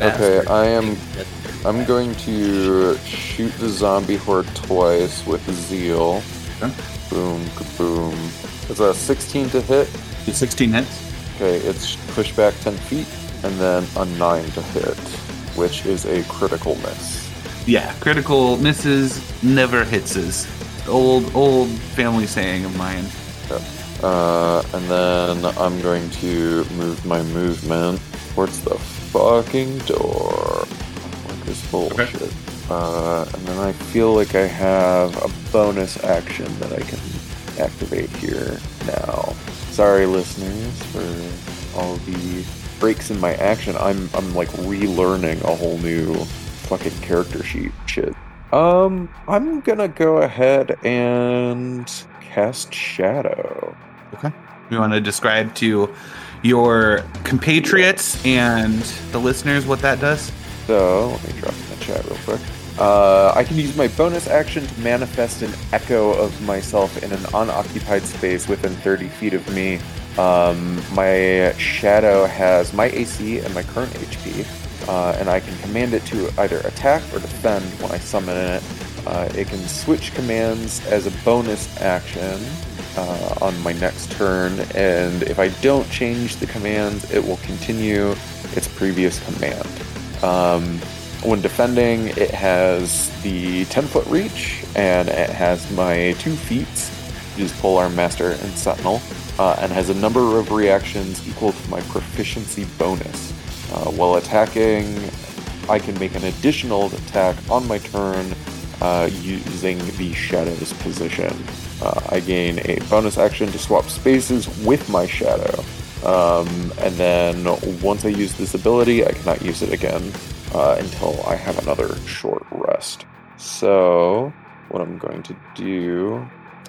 S7: Okay, I am. I'm going to shoot the zombie horde twice with zeal.
S2: Okay.
S7: Boom, kaboom. It's a 16 to hit.
S2: It's 16 hits.
S7: Okay, it's push back 10 feet, and then a 9 to hit, which is a critical miss.
S2: Yeah, critical misses never hitses. Old old family saying of mine.
S7: Uh, and then I'm going to move my movement towards the fucking door. Like this bullshit. Uh, and then I feel like I have a bonus action that I can activate here now. Sorry, listeners, for all the breaks in my action. I'm I'm like relearning a whole new fucking character sheet shit. Um, I'm gonna go ahead and cast Shadow. Okay.
S2: You want to describe to your compatriots and the listeners what that does?
S7: So let me drop in the chat real quick. Uh, I can use my bonus action to manifest an echo of myself in an unoccupied space within 30 feet of me. Um, my shadow has my AC and my current HP, uh, and I can command it to either attack or defend when I summon it. Uh, it can switch commands as a bonus action uh, on my next turn, and if I don't change the commands, it will continue its previous command. Um, when defending, it has the 10 foot reach, and it has my two feats, which is Polearm Master and Sentinel, uh, and has a number of reactions equal to my proficiency bonus. Uh, while attacking, I can make an additional attack on my turn uh, using the Shadow's position. Uh, I gain a bonus action to swap spaces with my Shadow. Um, and then once I use this ability, I cannot use it again uh, until I have another short rest. So, what I'm going to do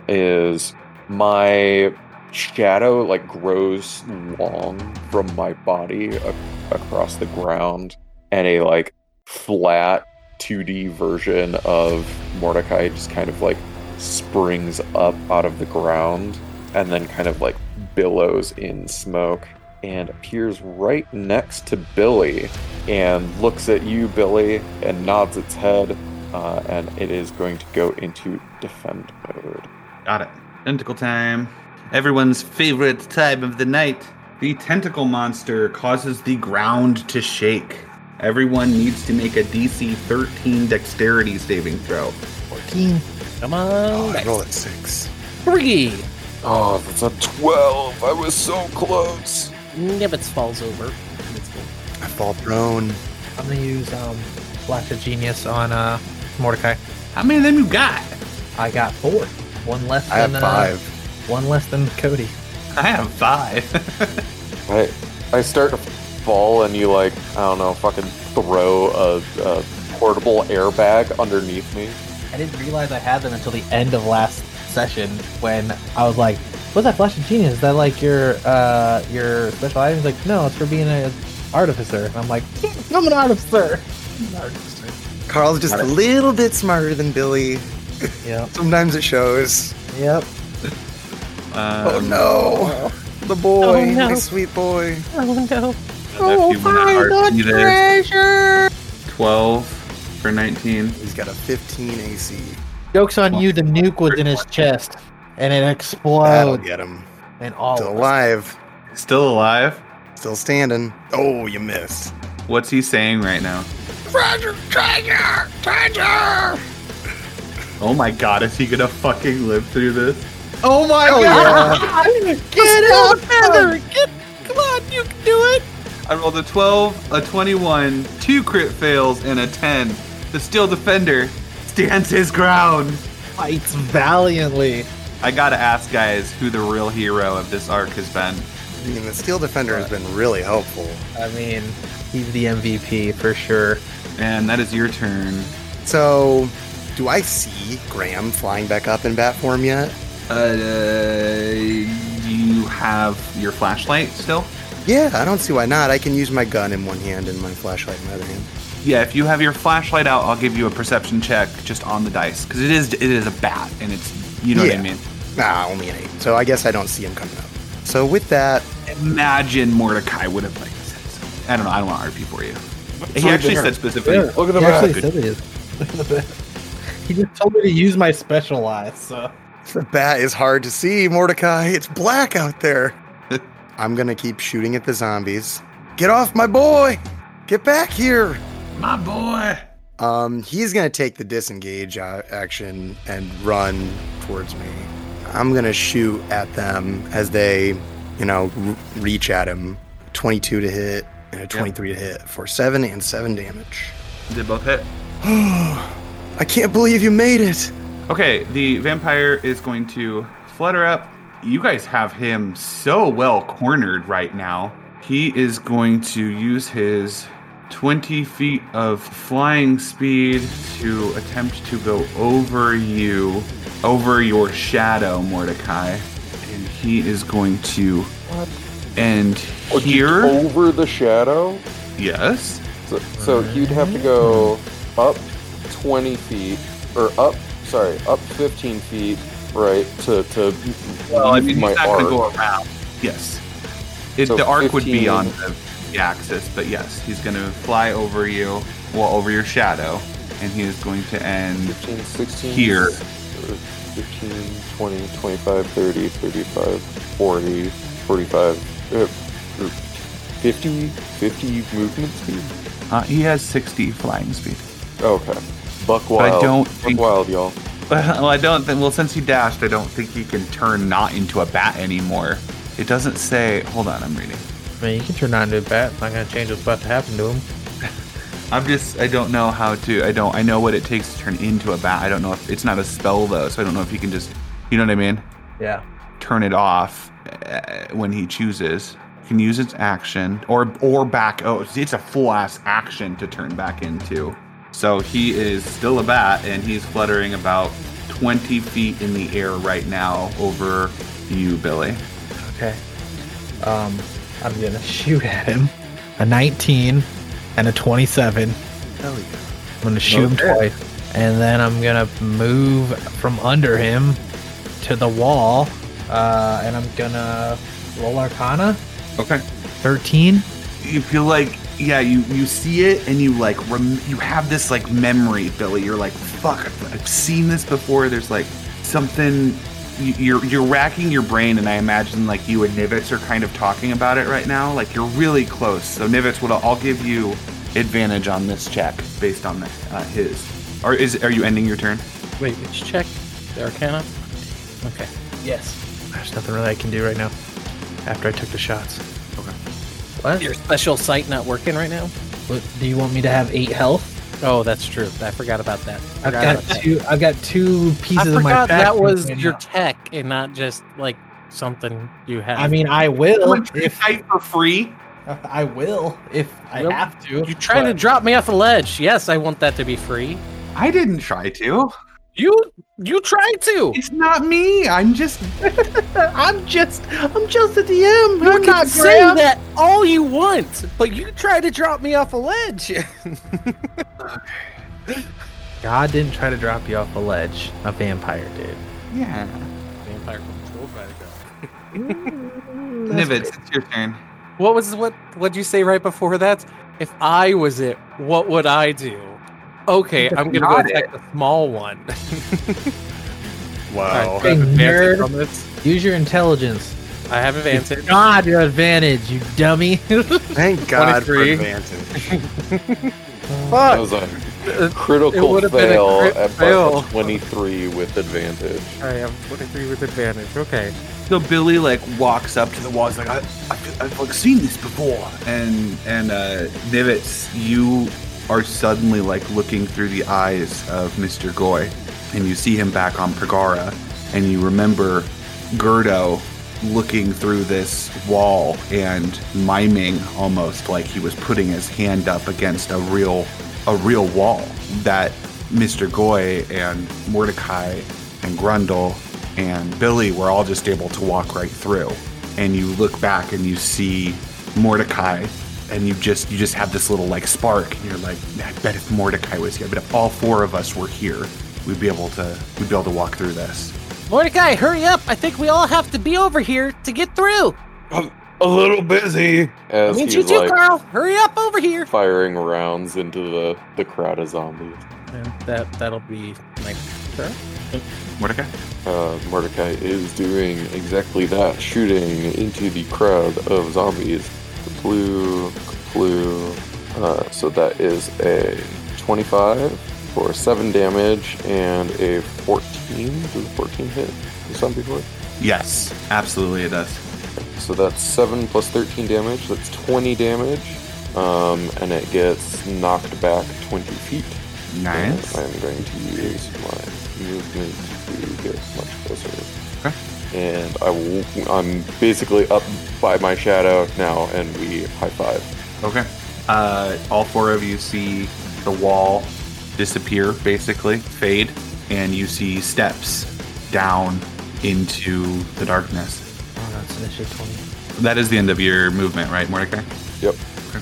S7: is my shadow like grows long from my body a- across the ground, and a like flat 2D version of Mordecai just kind of like springs up out of the ground and then kind of like billows in smoke and appears right next to Billy and looks at you, Billy, and nods its head. Uh, and it is going to go into defend mode.
S2: Got it. Tentacle time. Everyone's favorite time of the night. The tentacle monster causes the ground to shake. Everyone needs to make a DC 13 dexterity saving throw.
S8: 14.
S10: Come
S4: Oh,
S10: on.
S4: I roll at six.
S10: Three.
S7: Oh, that's a 12. I was so close.
S10: Nibbits falls over. It's cool.
S4: I fall prone.
S8: I'm gonna use um, Flash of Genius on uh, Mordecai.
S2: How many of them you got?
S8: I got four. One less
S4: I have
S8: than uh,
S4: five.
S8: One less than Cody.
S2: I have five.
S7: I, I start to fall, and you, like, I don't know, fucking throw a, a portable airbag underneath me.
S8: I didn't realize I had them until the end of last session when I was like, "What's that Flash of Genius? Is that like your uh your special item?" He's like, "No, it's for being an artificer." And I'm like, "I'm an artificer." I'm an artificer.
S4: Carl's just a little bit smarter than Billy.
S8: Yep.
S4: Sometimes it shows.
S8: Yep.
S4: Oh
S2: Um,
S4: no. The boy,
S5: Oh, no.
S4: my sweet boy.
S5: Oh no.
S2: That's you want to there. 12 for 19.
S4: He's got a 15 AC.
S8: Joke's on you. The nuke was in his chest, and it
S4: That'll
S8: exploded,
S4: get him.
S8: and all
S4: Still alive.
S2: Still alive?
S4: Still standing. Oh, you missed.
S2: What's he saying right now?
S4: Treasure, treasure, treasure.
S2: Oh my god, is he gonna fucking live through this?
S8: Oh my
S4: Oh,
S8: god! Get out, Heather! Get,
S5: Come on, you can do it.
S2: I rolled a 12, a 21, two crit fails, and a 10. The Steel Defender stands his ground.
S8: Fights valiantly.
S2: I gotta ask, guys, who the real hero of this arc has been.
S4: I mean, the Steel Defender has been really helpful.
S8: I mean, he's the MVP for sure.
S2: And that is your turn.
S4: So, do I see Graham flying back up in bat form yet?
S2: Uh, you have your flashlight still?
S4: Yeah, I don't see why not. I can use my gun in one hand and my flashlight in my other hand.
S2: Yeah, if you have your flashlight out, I'll give you a perception check just on the dice because it is it is a bat and it's you know what I mean.
S4: Nah, only an eight. So I guess I don't see him coming up. So with that,
S2: Imagine Mordecai would have like said something. I don't know. I don't want to RP for you. He
S7: right
S2: actually said specifically.
S7: Look at the
S8: He actually said it is. he just told me to use my special eyes, so.
S4: The bat is hard to see, Mordecai. It's black out there. I'm gonna keep shooting at the zombies. Get off my boy! Get back here!
S2: My boy.
S4: Um, he's gonna take the disengage uh, action and run towards me. I'm gonna shoot at them as they, you know, r- reach at him. 22 to hit and a 23 to hit for seven and seven damage.
S2: Did both hit?
S4: I can't believe you made it.
S2: Okay, the vampire is going to flutter up. You guys have him so well cornered right now. He is going to use his 20 feet of flying speed to attempt to go over you over your shadow, Mordecai, and he is going to end
S7: Oh,
S2: here.
S7: over the shadow.
S2: Yes.
S7: So, so he'd have to go up 20 feet, or up, sorry, up 15 feet, right, to, to
S2: Well, I mean, he's
S7: my
S2: not
S7: arc.
S2: go around. Yes. It,
S7: So
S2: the arc would be on the, the axis, but yes, he's going to fly over you, well, over your shadow, and he is going to end
S7: 15, 16,
S2: Here.
S7: 15, 20, 25, 30, 35, 40, 45, uh, 50, 50 movement speed?
S2: Uh, he has 60 flying speed.
S7: Okay. Buck wild.
S2: I don't
S7: Buck
S2: think.
S7: wild, y'all.
S2: Well, I don't think. Well, since he dashed, I don't think he can turn not into a bat anymore. It doesn't say. Hold on, I'm reading.
S8: I mean, you can turn not into a bat. It's not gonna change what's about to happen to him.
S2: I'm just. I don't know how to. I don't. I know what it takes to turn into a bat. I don't know if it's not a spell though, so I don't know if he can just. You know what I mean?
S8: Yeah.
S2: Turn it off uh, when he chooses. He can use its action or or back. Oh, it's a full ass action to turn back into. So he is still a bat, and he's fluttering about 20 feet in the air right now over you, Billy.
S8: Okay. Um, I'm gonna shoot at him. A 19 and a 27.
S4: Hell yeah.
S8: I'm gonna shoot him twice, and then I'm gonna move from under him to the wall, uh, and I'm gonna roll Arcana.
S2: Okay.
S8: 13.
S2: you feel like yeah you you see it and you like rem- you have this like memory billy you're like fuck I've, I've seen this before there's like something you- you're you're racking your brain and i imagine like you and nivitz are kind of talking about it right now like you're really close so nivitz what i'll, I'll give you advantage on this check based on the, uh, his or is are you ending your turn
S10: Wait, which check? The Arcana? Okay.
S8: Yes. There's nothing really I can do right now. After I took the shots. What?
S10: Your special sight not working right now?
S8: What? Do you want me to have eight health?
S10: Oh, that's true. I forgot about that.
S8: I've got
S10: about that.
S8: two. I've got two
S10: I
S8: pieces of my
S10: forgot that was
S8: right
S10: your
S8: now.
S10: tech and not just like something you have.
S8: I mean, I will if
S2: if fight for free
S8: I will if I
S10: Well,
S8: have to.
S10: you trying to drop me off a ledge? Yes, I want that to be free.
S2: i didn't try to
S10: You you tried to.
S2: it's not me i'm just
S8: I'm just. I'm just a DM.
S10: You
S8: I'm
S10: can
S8: not
S10: say
S8: Graham.
S10: that all you want, but you tried to drop me off a ledge.
S8: God didn't try to drop you off a ledge. A vampire did.
S2: yeah
S10: Vampire controlled by the god.
S2: nivitz it's your turn
S10: What was what? What'd you say right before that? If I was it, what would I do? Okay, I'm gonna go
S2: Not
S10: attack the small one.
S4: Wow.
S10: Alright, do I have
S8: nerd.
S10: on this?
S8: Use your intelligence.
S10: I have advantage.
S8: God, your advantage, you dummy.
S4: Thank God for
S10: 23.
S4: advantage.
S7: That was a
S10: It
S7: critical
S10: would've been a
S7: fail
S10: crit
S7: at
S10: fail.
S7: 23 with advantage.
S10: I have 23 with advantage. Okay.
S2: So Billy like walks up to the wall. He's like, I, I, I've like seen this before. And and uh, Nivitz, you are suddenly like looking through the eyes of Mr. Goy, and you see him back on Pagara, and you remember Gerdo looking through this wall and miming almost like he was putting his hand up against a real a real wall that Mr. Goy and Mordecai and Grundle and Billy were all just able to walk right through. And you look back and you see Mordecai and you just you just have this little like spark and you're like, I bet if Mordecai was here, but if all four of us were here, we'd be able to we'd be able to walk through this.
S10: Mordecai, hurry up! I think we all have to be over here to get through.
S3: i'm A little busy.
S7: As
S10: means
S7: he's
S10: you too,
S7: like
S10: Carl. Hurry up over here.
S7: firing rounds into the, the crowd of zombies.
S10: And that that'll be my turn.
S2: Mordecai?
S7: Uh, Mordecai is doing exactly that, shooting into the crowd of zombies. Blue, blue. Uh, so that is a 25 for 7 damage and a 14. Does 14 hit the zombie horde?
S2: Yes, absolutely it does.
S7: So that's 7 plus 13 damage. That's 20 damage. Um, and it gets knocked back 20 feet.
S2: Nice.
S7: I'm going to use my movement to get much closer.
S2: Okay.
S7: And I will, I'm basically up by my shadow now, and we high five.
S2: Okay. Uh, all four of you see the wall disappear, basically fade, and you see steps down into the darkness.
S8: Oh, that's initiative 20.
S2: That is the end of your movement, right, Mordecai?
S7: Yep. Okay.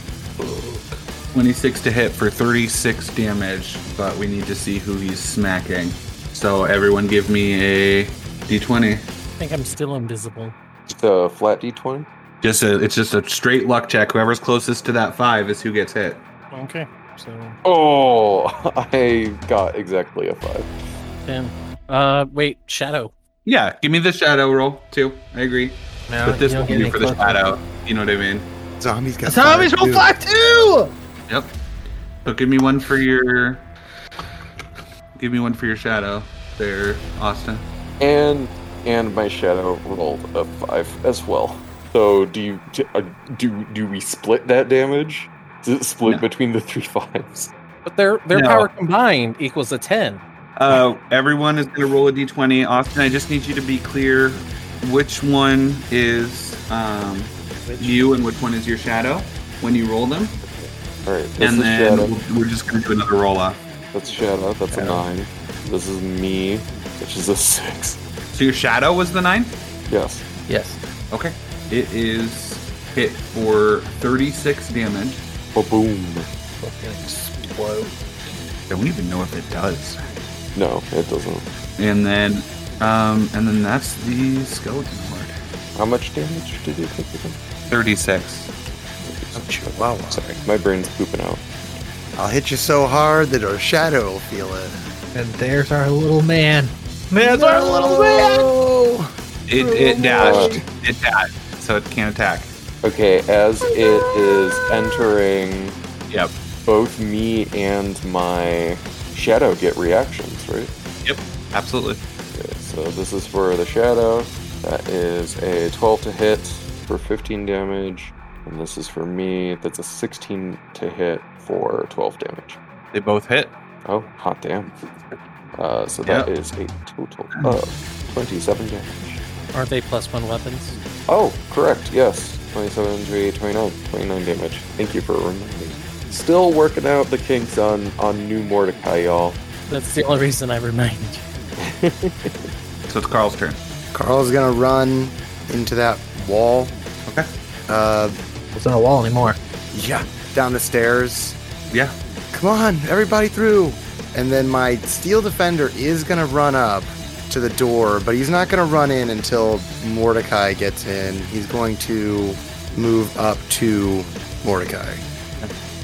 S2: 26 to hit for 36 damage, but we need to see who he's smacking. So everyone give me a d20.
S10: I think I'm still invisible.
S7: Just a flat d20.
S2: Just a, it's just a straight luck check. Whoever's closest to that five is who gets hit.
S10: Okay. So
S7: Oh, I got exactly a five.
S10: ten. Uh, wait, shadow.
S2: Yeah, give me the shadow roll too. I agree.
S8: No,
S2: but this
S8: you don't
S2: will
S8: get
S2: be for the
S8: closer.
S2: shadow. You know what I mean?
S4: Zombies got
S8: Zombies roll
S4: too.
S8: five too.
S2: Yep. So give me one for your. Give me one for your shadow, there, Austin.
S7: And and my shadow rolled a five as well. So do you uh, do do we split that damage? Does it split
S2: No.
S7: between the three fives?
S10: But their their
S2: No.
S10: power combined equals a ten.
S2: Uh, everyone is going to roll a d20. Austin, I just need you to be clear which one is um, you and which one is your shadow when you roll them.
S7: All right, this
S2: and
S7: is
S2: then
S7: shadow.
S2: we'll- we're just going to do another roll off.
S7: That's shadow. That's
S2: Shadow.
S7: a nine. This is me, which is a six.
S2: So your shadow was the nine?
S7: Yes.
S8: Yes.
S2: Okay. It is hit for 36 damage.
S7: Ba boom.
S8: Explode.
S2: I don't even know if it does.
S7: No, it doesn't.
S2: And then, um, and then that's the skeleton horde.
S7: How much damage did you take again?
S2: 36.
S4: Oh, Wow.
S7: Sorry, my brain's pooping out.
S4: I'll hit you so hard that our shadow will feel it.
S8: And there's our little man. There's our little man.
S2: It, it oh dashed. It dashed. So it can't attack.
S7: Okay, as it is entering,
S2: Yep.
S7: both me and my shadow get reactions, right?
S2: Yep. Absolutely.
S7: Okay, so this is for the shadow. That is a 12 to hit for 15 damage. And this is for me. That's a 16 to hit for 12 damage.
S2: They both hit.
S7: Oh, hot damn. Uh, so that
S2: Yep.
S7: is a total of 27 damage.
S10: Aren't they plus one weapons?
S7: Oh, correct. Yes. 27, 28, 29. 29 damage. Thank you for reminding. me. Still working out the kinks on, on new Mordecai, y'all.
S10: That's the only reason I remind you.
S2: So it's Carl's turn.
S4: Carl's gonna run into that wall.
S2: Okay.
S4: Uh,
S8: It's not a wall anymore.
S4: yeah, down the stairs.
S2: Yeah.
S4: Come on, everybody through. And then my steel defender is gonna run up to the door, but he's not gonna run in until Mordecai gets in. He's going to move up to Mordecai.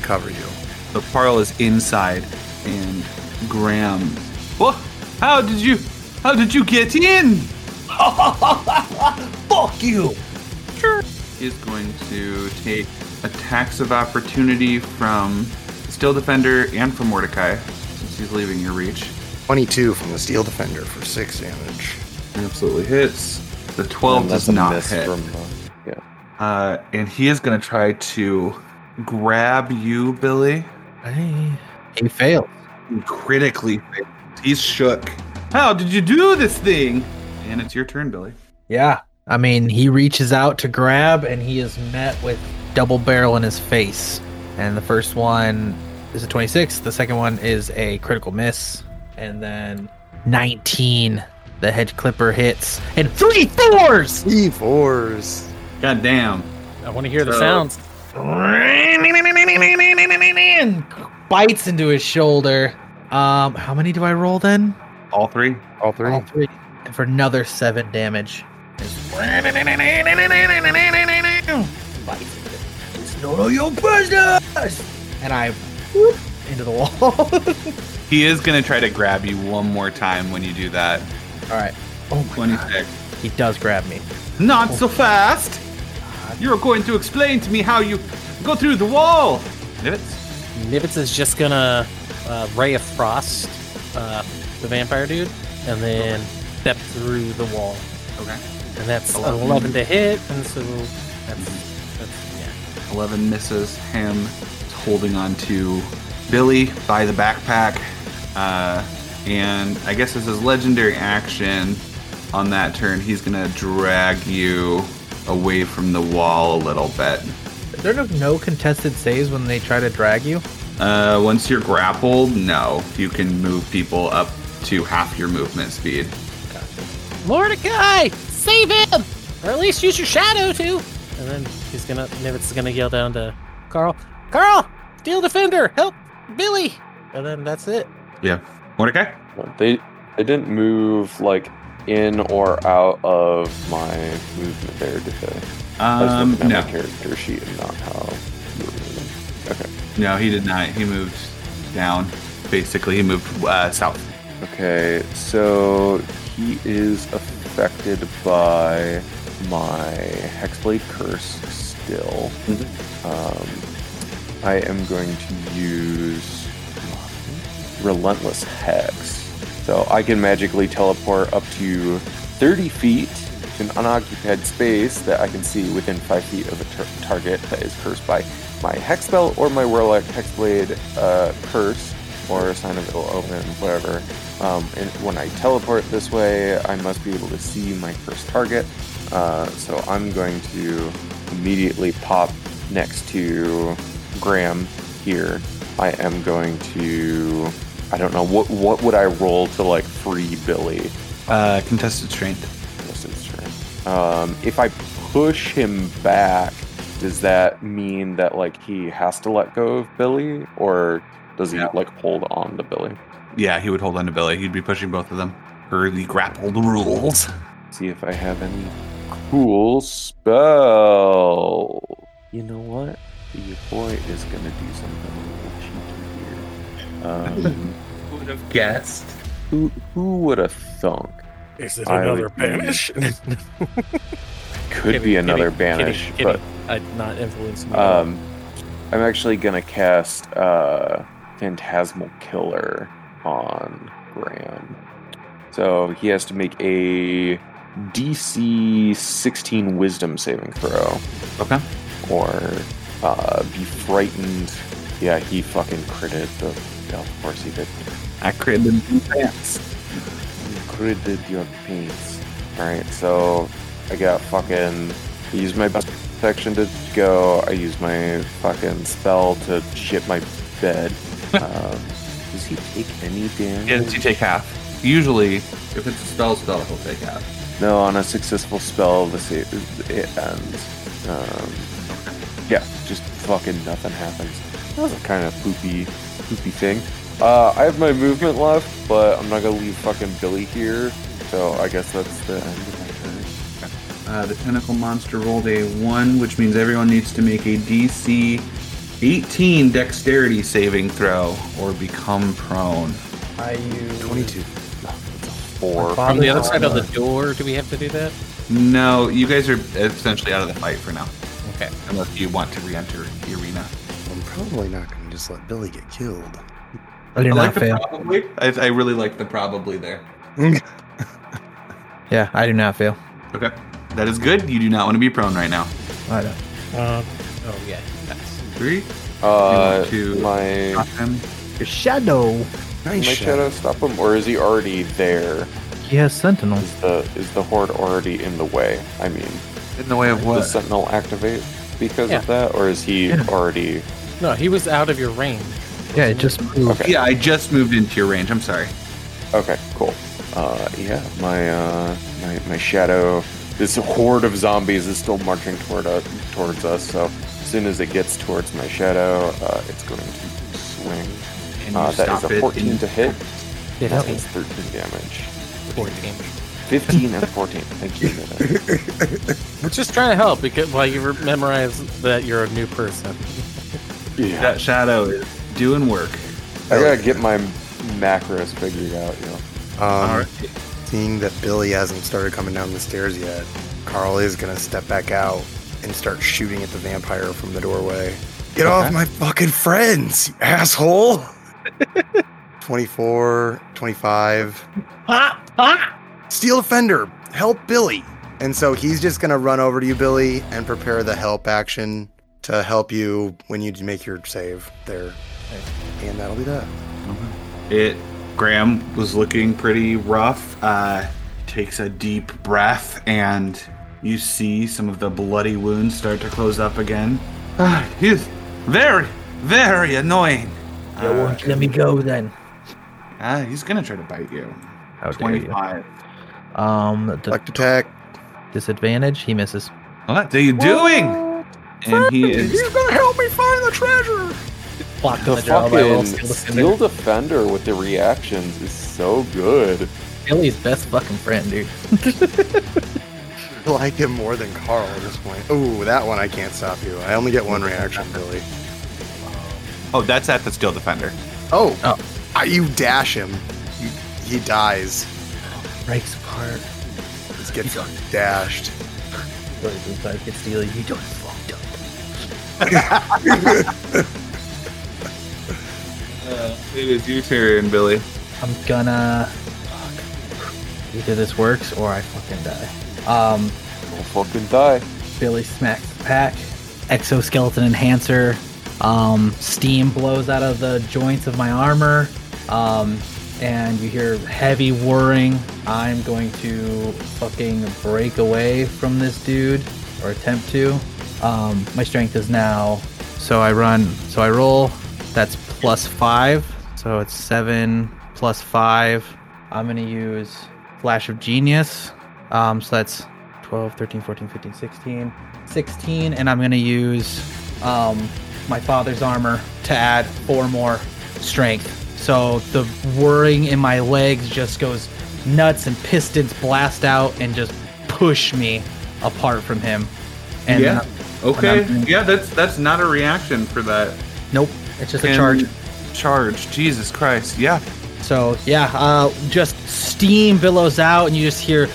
S4: Cover you.
S2: So Carl is inside, and Graham. What? How did you? How did you get in?
S1: Fuck you! Sure.
S2: Is going to take attacks of opportunity from Steel Defender and from Mordecai, since he's leaving your reach.
S4: 22 from the steel defender for 6 damage.
S2: Absolutely hits. The 12
S7: And
S2: does not hit.
S7: From, uh, yeah.
S2: Uh, and he is going to try to grab you, Billy.
S8: Hey. He failed.
S2: and critically fails. He's shook. How did you do this thing? And it's your turn, Billy.
S8: Yeah. I mean, he reaches out to grab and he is met with double barrel in his face. And the first one is a 26, the second one is a critical miss. And then 19, the hedge clipper hits. And three fours!
S4: Three fours.
S2: God damn.
S10: I want to hear the sounds.
S8: Bites into his shoulder. Um, how many do I roll then?
S2: All three.
S4: All three.
S8: All three. And for another seven damage. It's none of your business! And I whoop into the wall.
S2: He is going to try to grab you one more time when you do that.
S8: All right. Oh my god. He does grab me.
S2: Not so fast. You're going to explain to me how you go through the wall. Nivets?
S10: Nivets is just gonna uh, ray of frost uh, the vampire dude, and then step through the wall,
S2: Okay.
S10: and that's
S2: Eleven.
S10: 11 to hit, and so that's that's yeah.
S2: 11 misses him, holding on to Billy by the backpack. Uh, and I guess as his legendary action on that turn, he's going to drag you away from the wall a little bit.
S8: Is there no, no contested saves when they try to drag you?
S2: Uh, once you're grappled, no. You can move people up to half your movement speed.
S10: Mordecai, save him, or at least use your shadow to. And then he's gonna Nivitz is gonna yell down to Carl, Carl, Steel Defender, help Billy. And then that's it.
S2: Yeah. Mordecai?
S7: They they didn't move like in or out of my movement there, did they?
S2: Um, no.
S7: my character sheet and not how you were moving. Okay.
S2: No, he did not. He moved down. Basically, he moved uh, south.
S7: Okay, so he is affected by my Hexblade Curse still. Um, I am going to use Relentless Hex. So I can magically teleport up to 30 feet to an unoccupied space that I can see within 5 feet of a tar- target that is cursed by my Hex spell or my Warlock Hexblade uh, Curse or a Sign of Ill Omen, whatever. Um, and when I teleport this way, I must be able to see my cursed target. Uh, so I'm going to immediately pop next to Graham here. I am going to. I don't know what what would I roll to like free Billy.
S2: Uh, contested strength.
S7: Yes, it's true. Um, if I push him back, does that mean that like he has to let go of Billy, or does he
S2: Yeah.
S7: like hold on to Billy?
S2: Yeah, he would hold on to Billy. He'd be pushing both of them per the grappled rules.
S7: See if I have any cool spell. You know what? Your boy is gonna do something a little cheeky here. Um,
S2: Would have guessed.
S7: who who would have thunk?
S10: Is it
S7: I
S10: another banish?
S7: Could
S10: Kidding,
S7: be another
S10: kidding,
S7: banish,
S10: kidding,
S7: but
S10: kidding. I'd not influence me.
S7: Um, I'm actually gonna cast uh, Phantasmal Killer on Graham. So he has to make a DC 16 Wisdom saving throw,
S2: Okay.
S7: or uh, be frightened. Yeah, he fucking critted the. Yeah, of course he did.
S2: I critted the pants.
S7: You critted your paints. Alright, so I got fucking. I used my best protection to go. I used my fucking spell to shit my bed. um, does he take any damage?
S2: Yeah, you take half. Usually, if it's a spell spell, he'll take half.
S7: No, on a successful spell, the save it ends. Um, fucking nothing happens. That was a kind of poopy, poopy thing. Uh, I have my movement left, but I'm not gonna leave fucking Billy here. So I guess that's the end of my turn.
S2: Uh, the tentacle monster rolled a 1, which means everyone needs to make a DC 18 dexterity saving throw or become prone.
S8: I use
S4: 22.
S7: Four.
S10: From the other side of the door, do we have to do that?
S2: No, you guys are essentially out of the fight for now.
S10: Okay.
S2: Unless you want to re enter the arena.
S4: I'm probably not going to just let Billy get killed.
S8: I do
S2: I
S8: not
S2: like the
S8: fail.
S2: probably. I, I really like the probably there.
S8: Yeah, I do not fail.
S2: Okay. That is good. You do not want to be prone right now.
S8: I don't.
S10: Uh, oh yeah, that's
S2: Three.
S7: Uh,
S2: to-
S7: my
S2: Knock.
S8: Your shadow.
S4: Nice
S7: shadow
S4: shadow.
S7: stop him, or is he already there?
S8: He has sentinel.
S7: Is the is the horde already in the way? I mean,
S2: In the way of
S7: does
S2: what?
S7: Sentinel activate because
S10: Yeah.
S7: of that, or is he
S8: Yeah.
S7: already?
S10: no. He was out of your range.
S8: Yeah, it just moved.
S7: Okay.
S2: Yeah, I just moved into your range. I'm sorry.
S7: Okay, cool. Uh, yeah, my uh, my my shadow. This horde of zombies is still marching toward us, towards us. So as soon as it gets towards my shadow, uh, it's going to swing.
S2: And you
S7: Uh, that is
S2: stop
S7: a
S2: it
S7: 14
S2: in-
S7: to hit. That
S10: 15,
S7: is 13 damage.
S10: 14.
S7: 15 and 14. Thank you.
S10: We're just trying to help because while you memorize that you're a new person.
S7: yeah.
S2: That shadow is doing work.
S7: I gotta get my macros figured out. You know.
S4: Um,
S2: All right.
S4: Seeing that Billy hasn't started coming down the stairs yet, Carl is going to step back out and start shooting at the vampire from the doorway. Get off my fucking friends, you asshole! 24, 25. Steel Defender, help Billy! And so he's just going to run over to you, Billy, and prepare the help action to help you when you make your save there. And that'll be that.
S2: It Graham was looking pretty rough. Uh, takes a deep breath, and you see some of the bloody wounds start to close up again. Ah, he's very, very annoying.
S1: You won't let me go then.
S2: Ah, he's gonna try to bite you.
S1: How dare you?
S2: Twenty-five.
S8: Um, the
S4: attack.
S8: disadvantage. He misses.
S2: What are you doing? And he is.
S4: He's gonna help me find the treasure.
S8: Blocked
S7: The
S8: the draw by roll,
S7: fucking
S8: Steel
S7: steel
S8: Defender.
S7: defender with the reactions is so good.
S8: Billy's best fucking friend, dude.
S4: I like him more than Carl at this point. Ooh, that one I can't stop you. I only get one reaction, Billy.
S2: Oh, that's at the steel defender.
S4: Oh,
S8: Oh.
S4: Ah, you dash him. You, he dies.
S8: Breaks apart.
S4: He gets dashed.
S8: Billy's inside gets Steely. You done fucked up.
S2: Uh, it is your turn, Billy.
S8: I'm gonna. Fuck. Either this works or I fucking die. Um,
S7: Don't fucking die.
S8: Billy smacks the pack. Exoskeleton enhancer. Um, steam blows out of the joints of my armor. Um, and you hear heavy whirring. I'm going to fucking break away from this dude or attempt to. Um, my strength is now. So I run. So I roll. That's plus five. So it's seven plus five. I'm going to use Flash of Genius. Um, so that's 12, 13, 14, 15, 16. 16. And I'm going to use um, my father's armor to add four more strength. So the whirring in my legs just goes nuts and pistons blast out and just push me apart from him. And
S2: Yeah.
S8: then-
S2: Okay.
S8: And I'm-
S2: Yeah, that's that's not a reaction for that.
S8: nope, it's just a charge.
S2: Charge. Jesus Christ. Yeah.
S8: So yeah, uh, just steam billows out, and you just hear,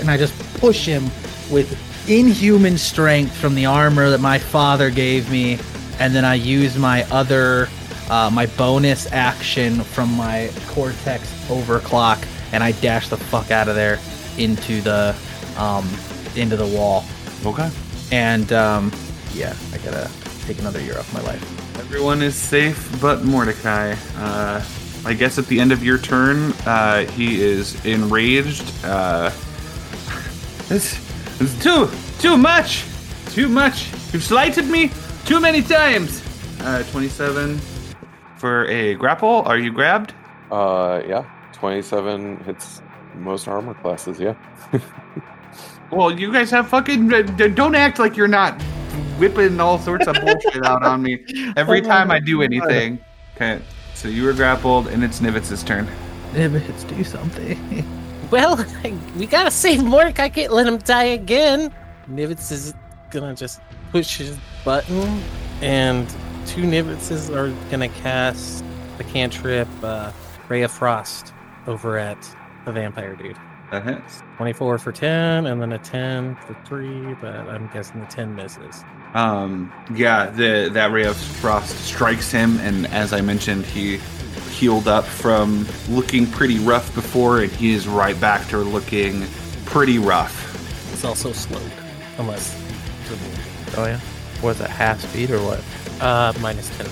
S8: and I just push him with inhuman strength from the armor that my father gave me, and then I use my other, uh, my bonus action from my cortex overclock, and I dash the fuck out of there into the, um, into the wall,
S2: Okay.
S8: and um, yeah, I gotta take another year off my life.
S2: Everyone is safe but Mordecai. Uh, I guess at the end of your turn, uh, he is enraged. Uh, this is too, too much, too much. You've slighted me too many times. Uh, 27 for a grapple. Are you grabbed?
S7: Uh, yeah, 27 hits most armor classes, yeah.
S2: Well, you guys have fucking. uh, Don't act like you're not whipping all sorts of bullshit out on me every
S8: Oh my
S2: time I do
S8: God.
S2: anything. Okay, so you were grappled, and it's Nivitz's turn.
S8: Nivitz, do something.
S5: Well, we gotta save Mordecai. I can't let him die again. Nivitz is gonna just push his button, and two Nivitzes are gonna cast the cantrip uh, Ray of Frost over at the vampire dude.
S2: That hits.
S5: 24 for 10, and then a 10 for 3, but I'm guessing the 10 misses.
S2: Um, yeah, the that ray of frost strikes him, and as I mentioned, he healed up from looking pretty rough before, and he is right back to looking pretty rough.
S5: It's also slowed, unless
S8: Oh yeah. Was it half speed or what?
S5: Uh, minus 10.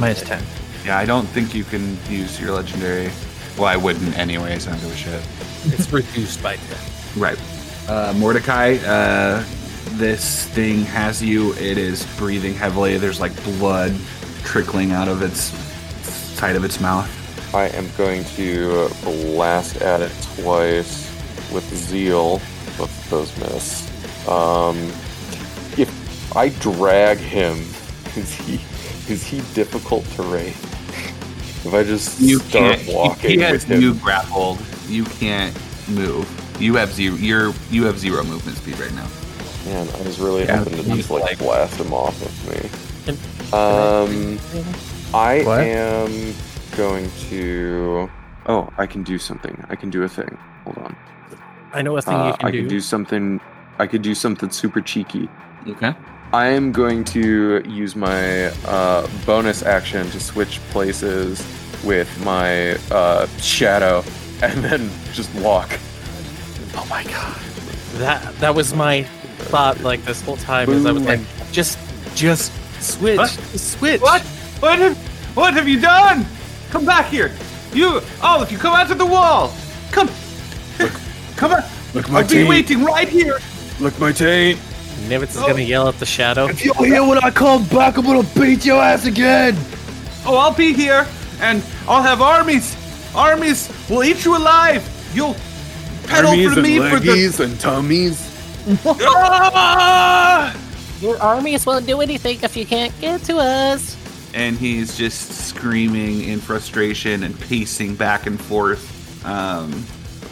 S8: Minus ten.
S2: Yeah, I don't think you can use your legendary. Well, I wouldn't anyways. I don't give a shit.
S5: It's reduced by 10.
S2: Right. Uh, Mordecai, uh, this thing has you. It is breathing heavily. There's like blood trickling out of its side of its mouth.
S7: I am going to blast at it twice with zeal. Both of those miss. Um, if I drag him, is he is he difficult terrain? if I just
S2: You
S7: start
S2: can't.
S7: walking
S2: he
S7: with
S2: has
S7: him,
S2: you grappled. You can't move. You have zero. You're you have zero movement speed right now.
S7: man, I was really
S2: Yeah,
S7: hoping to
S2: he's
S7: just like,
S2: like-
S7: blast him off of me. Um, I
S8: What?
S7: am going to. Oh, I can do something. I can do a thing. Hold on.
S5: I know a thing
S7: Uh,
S5: you can
S7: I
S5: do.
S7: could do something. I could do something super cheeky.
S2: Okay.
S7: I am going to use my uh, bonus action to switch places with my uh, shadow, and then just walk.
S8: Oh my god.
S5: That that was my thought like this whole time is I was like just just switch
S2: What?
S5: switch
S2: What? What have What have you done? Come back here. You all of you come out to the wall. Come. come on.
S3: Look my
S2: I'll be waiting right here.
S3: Look my taint.
S5: Nivitz is gonna yell at the shadow
S1: If you hear when I come back, I'm gonna beat your ass again.
S2: Oh, I'll be here, and I'll have armies. Armies will eat you alive. You'll pedal
S3: Armies
S2: for
S3: and
S2: me for the.
S3: leggies and tummies.
S2: Ah!
S5: Your armies won't do anything if you can't get to us.
S2: And he's just screaming in frustration and pacing back and forth. Um,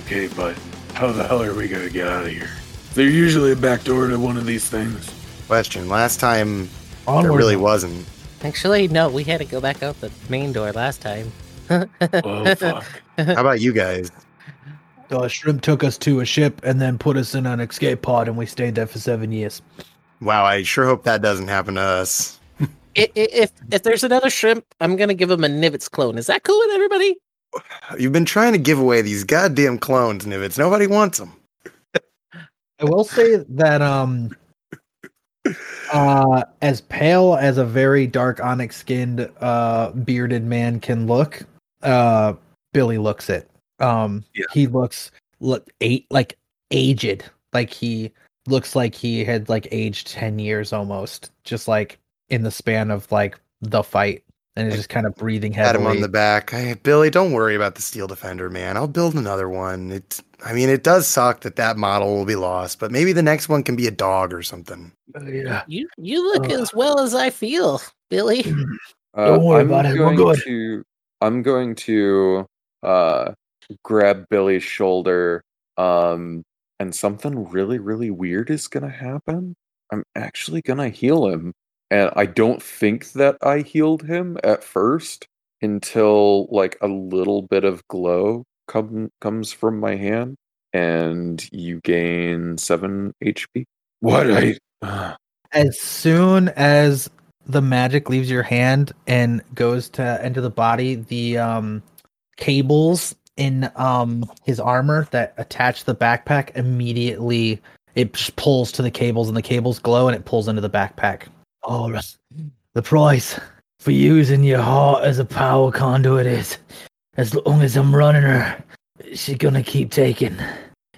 S3: Okay, but how the hell are we gonna get out of here? Is there usually a back door to one of these things?
S4: Question. Last time there
S8: Onward.
S4: really wasn't.
S5: Actually, no, we had to go back out the main door last time.
S3: Oh fuck.
S4: How about you guys?
S8: The shrimp took us to a ship and then put us in an escape pod, and we stayed there for seven years.
S4: Wow, I sure hope that doesn't happen to us.
S5: I- i- if if there's another shrimp, I'm gonna give him a Nivitz clone. Is that cool with everybody?
S4: You've been trying to give away these goddamn clones, Nivitz. Nobody wants them.
S8: I will say that um uh as pale as a very dark onyx skinned uh bearded man can look, uh Billy looks it. Um
S2: Yeah.
S8: he looks look eight like aged. Like he looks like he had like aged 10 years almost, just like in the span of like the fight. And is just kind of breathing
S4: Pat
S8: heavily.
S4: him on the back. Hey, Billy, don't worry about the Steel Defender, man. I'll build another one. It, I mean, it does suck that that model will be lost, but maybe the next one can be a dog or something.
S8: Uh, yeah.
S5: You you look
S8: Ugh.
S5: as well as I feel, Billy.
S7: Uh,
S8: Don't worry
S7: I'm
S8: about it, we're
S7: going
S8: good.
S7: to I'm going to uh grab Billy's shoulder um and something really really weird is going to happen. I'm actually going to heal him and I don't think that I healed him at first until like a little bit of glow come comes from my hand and you gain 7 HP.
S3: What I
S8: as soon as the magic leaves your hand and goes to enter the body, the um cables in um his armor that attach the backpack immediately it just pulls to the cables and the cables glow and it pulls into the backpack. Oh, The price for using your heart as a power conduit is as long as I'm running her, she's gonna keep taking.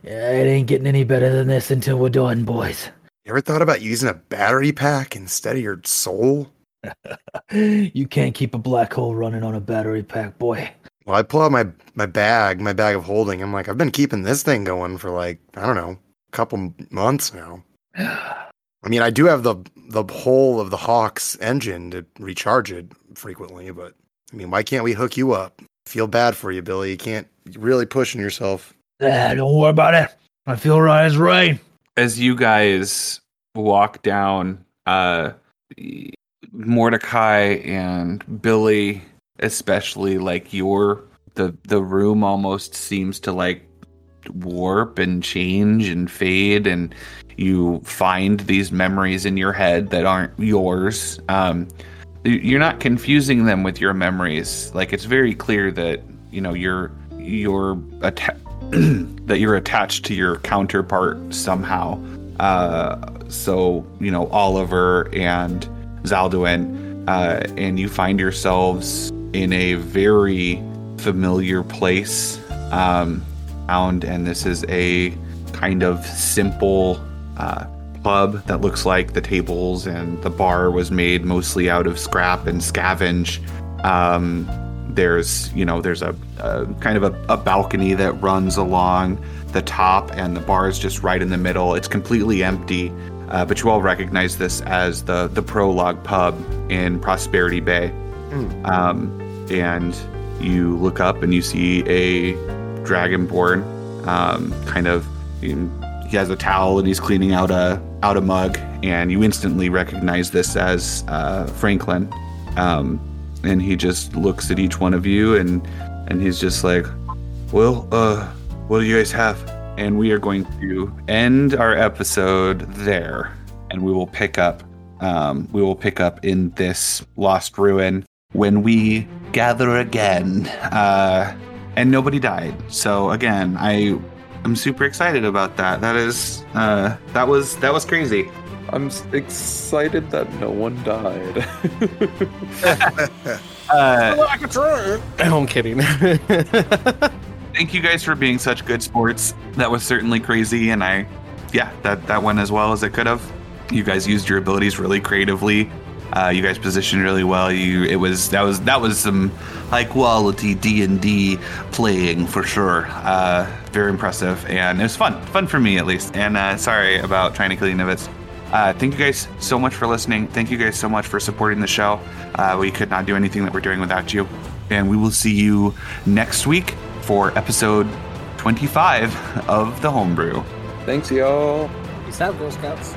S8: It ain't getting any better than this until we're done, boys.
S4: You ever thought about using a battery pack instead of your soul?
S8: you can't keep a black hole running on a battery pack, boy.
S4: Well, I pull out my my bag, my bag of holding. I'm like, I've been keeping this thing going for like I don't know, a couple months now. I mean, I do have the the whole of the Hawk's engine to recharge it frequently, but I mean, why can't we hook you up? Feel bad for you, Billy. You can't you're really pushing yourself.
S8: Ah, don't worry about it. I feel right as rain.
S2: as you guys walk down, uh, Mordecai and Billy, especially like your the the room almost seems to like warp and change and fade, and you find these memories in your head that aren't yours. Um, y- you're not confusing them with your memories. Like it's very clear that you know you're you're atta- that you're attached to your counterpart somehow. Uh, so you know Oliver and Zalduin, uh, and you find yourselves in a very familiar place. Um, found, and this is a kind of simple uh, pub that looks like the tables and the bar was made mostly out of scrap and scavenge. Um, there's you know there's a, a kind of a, a balcony that runs along the top and the bar is just right in the middle. It's completely empty. Uh, but you all recognize this as the the prologue pub in prosperity bay. Um, and you look up and you see a dragonborn um, kind of he has a towel and he's cleaning out a out a mug and you instantly recognize this as uh, franklin. Um, and he just looks at each one of you and and he's just like well uh what do you guys have? And we are going to end our episode there and we will pick up um we will pick up in this lost ruin when we gather again. Uh and nobody died. So again i i'm super excited about that that is uh that was that was crazy
S7: I'm excited that no one died.
S2: uh
S12: I'm kidding.
S2: thank you guys for being such good sports. That was certainly crazy, and I, yeah, that that went as well as it could have. You guys used your abilities really creatively. Uh, you guys positioned really well. You it was that was that was some high quality D and D playing for sure. Uh, very impressive, and it was fun, fun for me at least. And uh, sorry about trying to kill you, Nivitz. Uh, thank you guys so much for listening. Thank you guys so much for supporting the show. Uh, we could not do anything that we're doing without you. And we will see you next week for episode 25 of the Homebrew.
S7: Thanks, y'all.
S5: Peace out, Girl Scouts.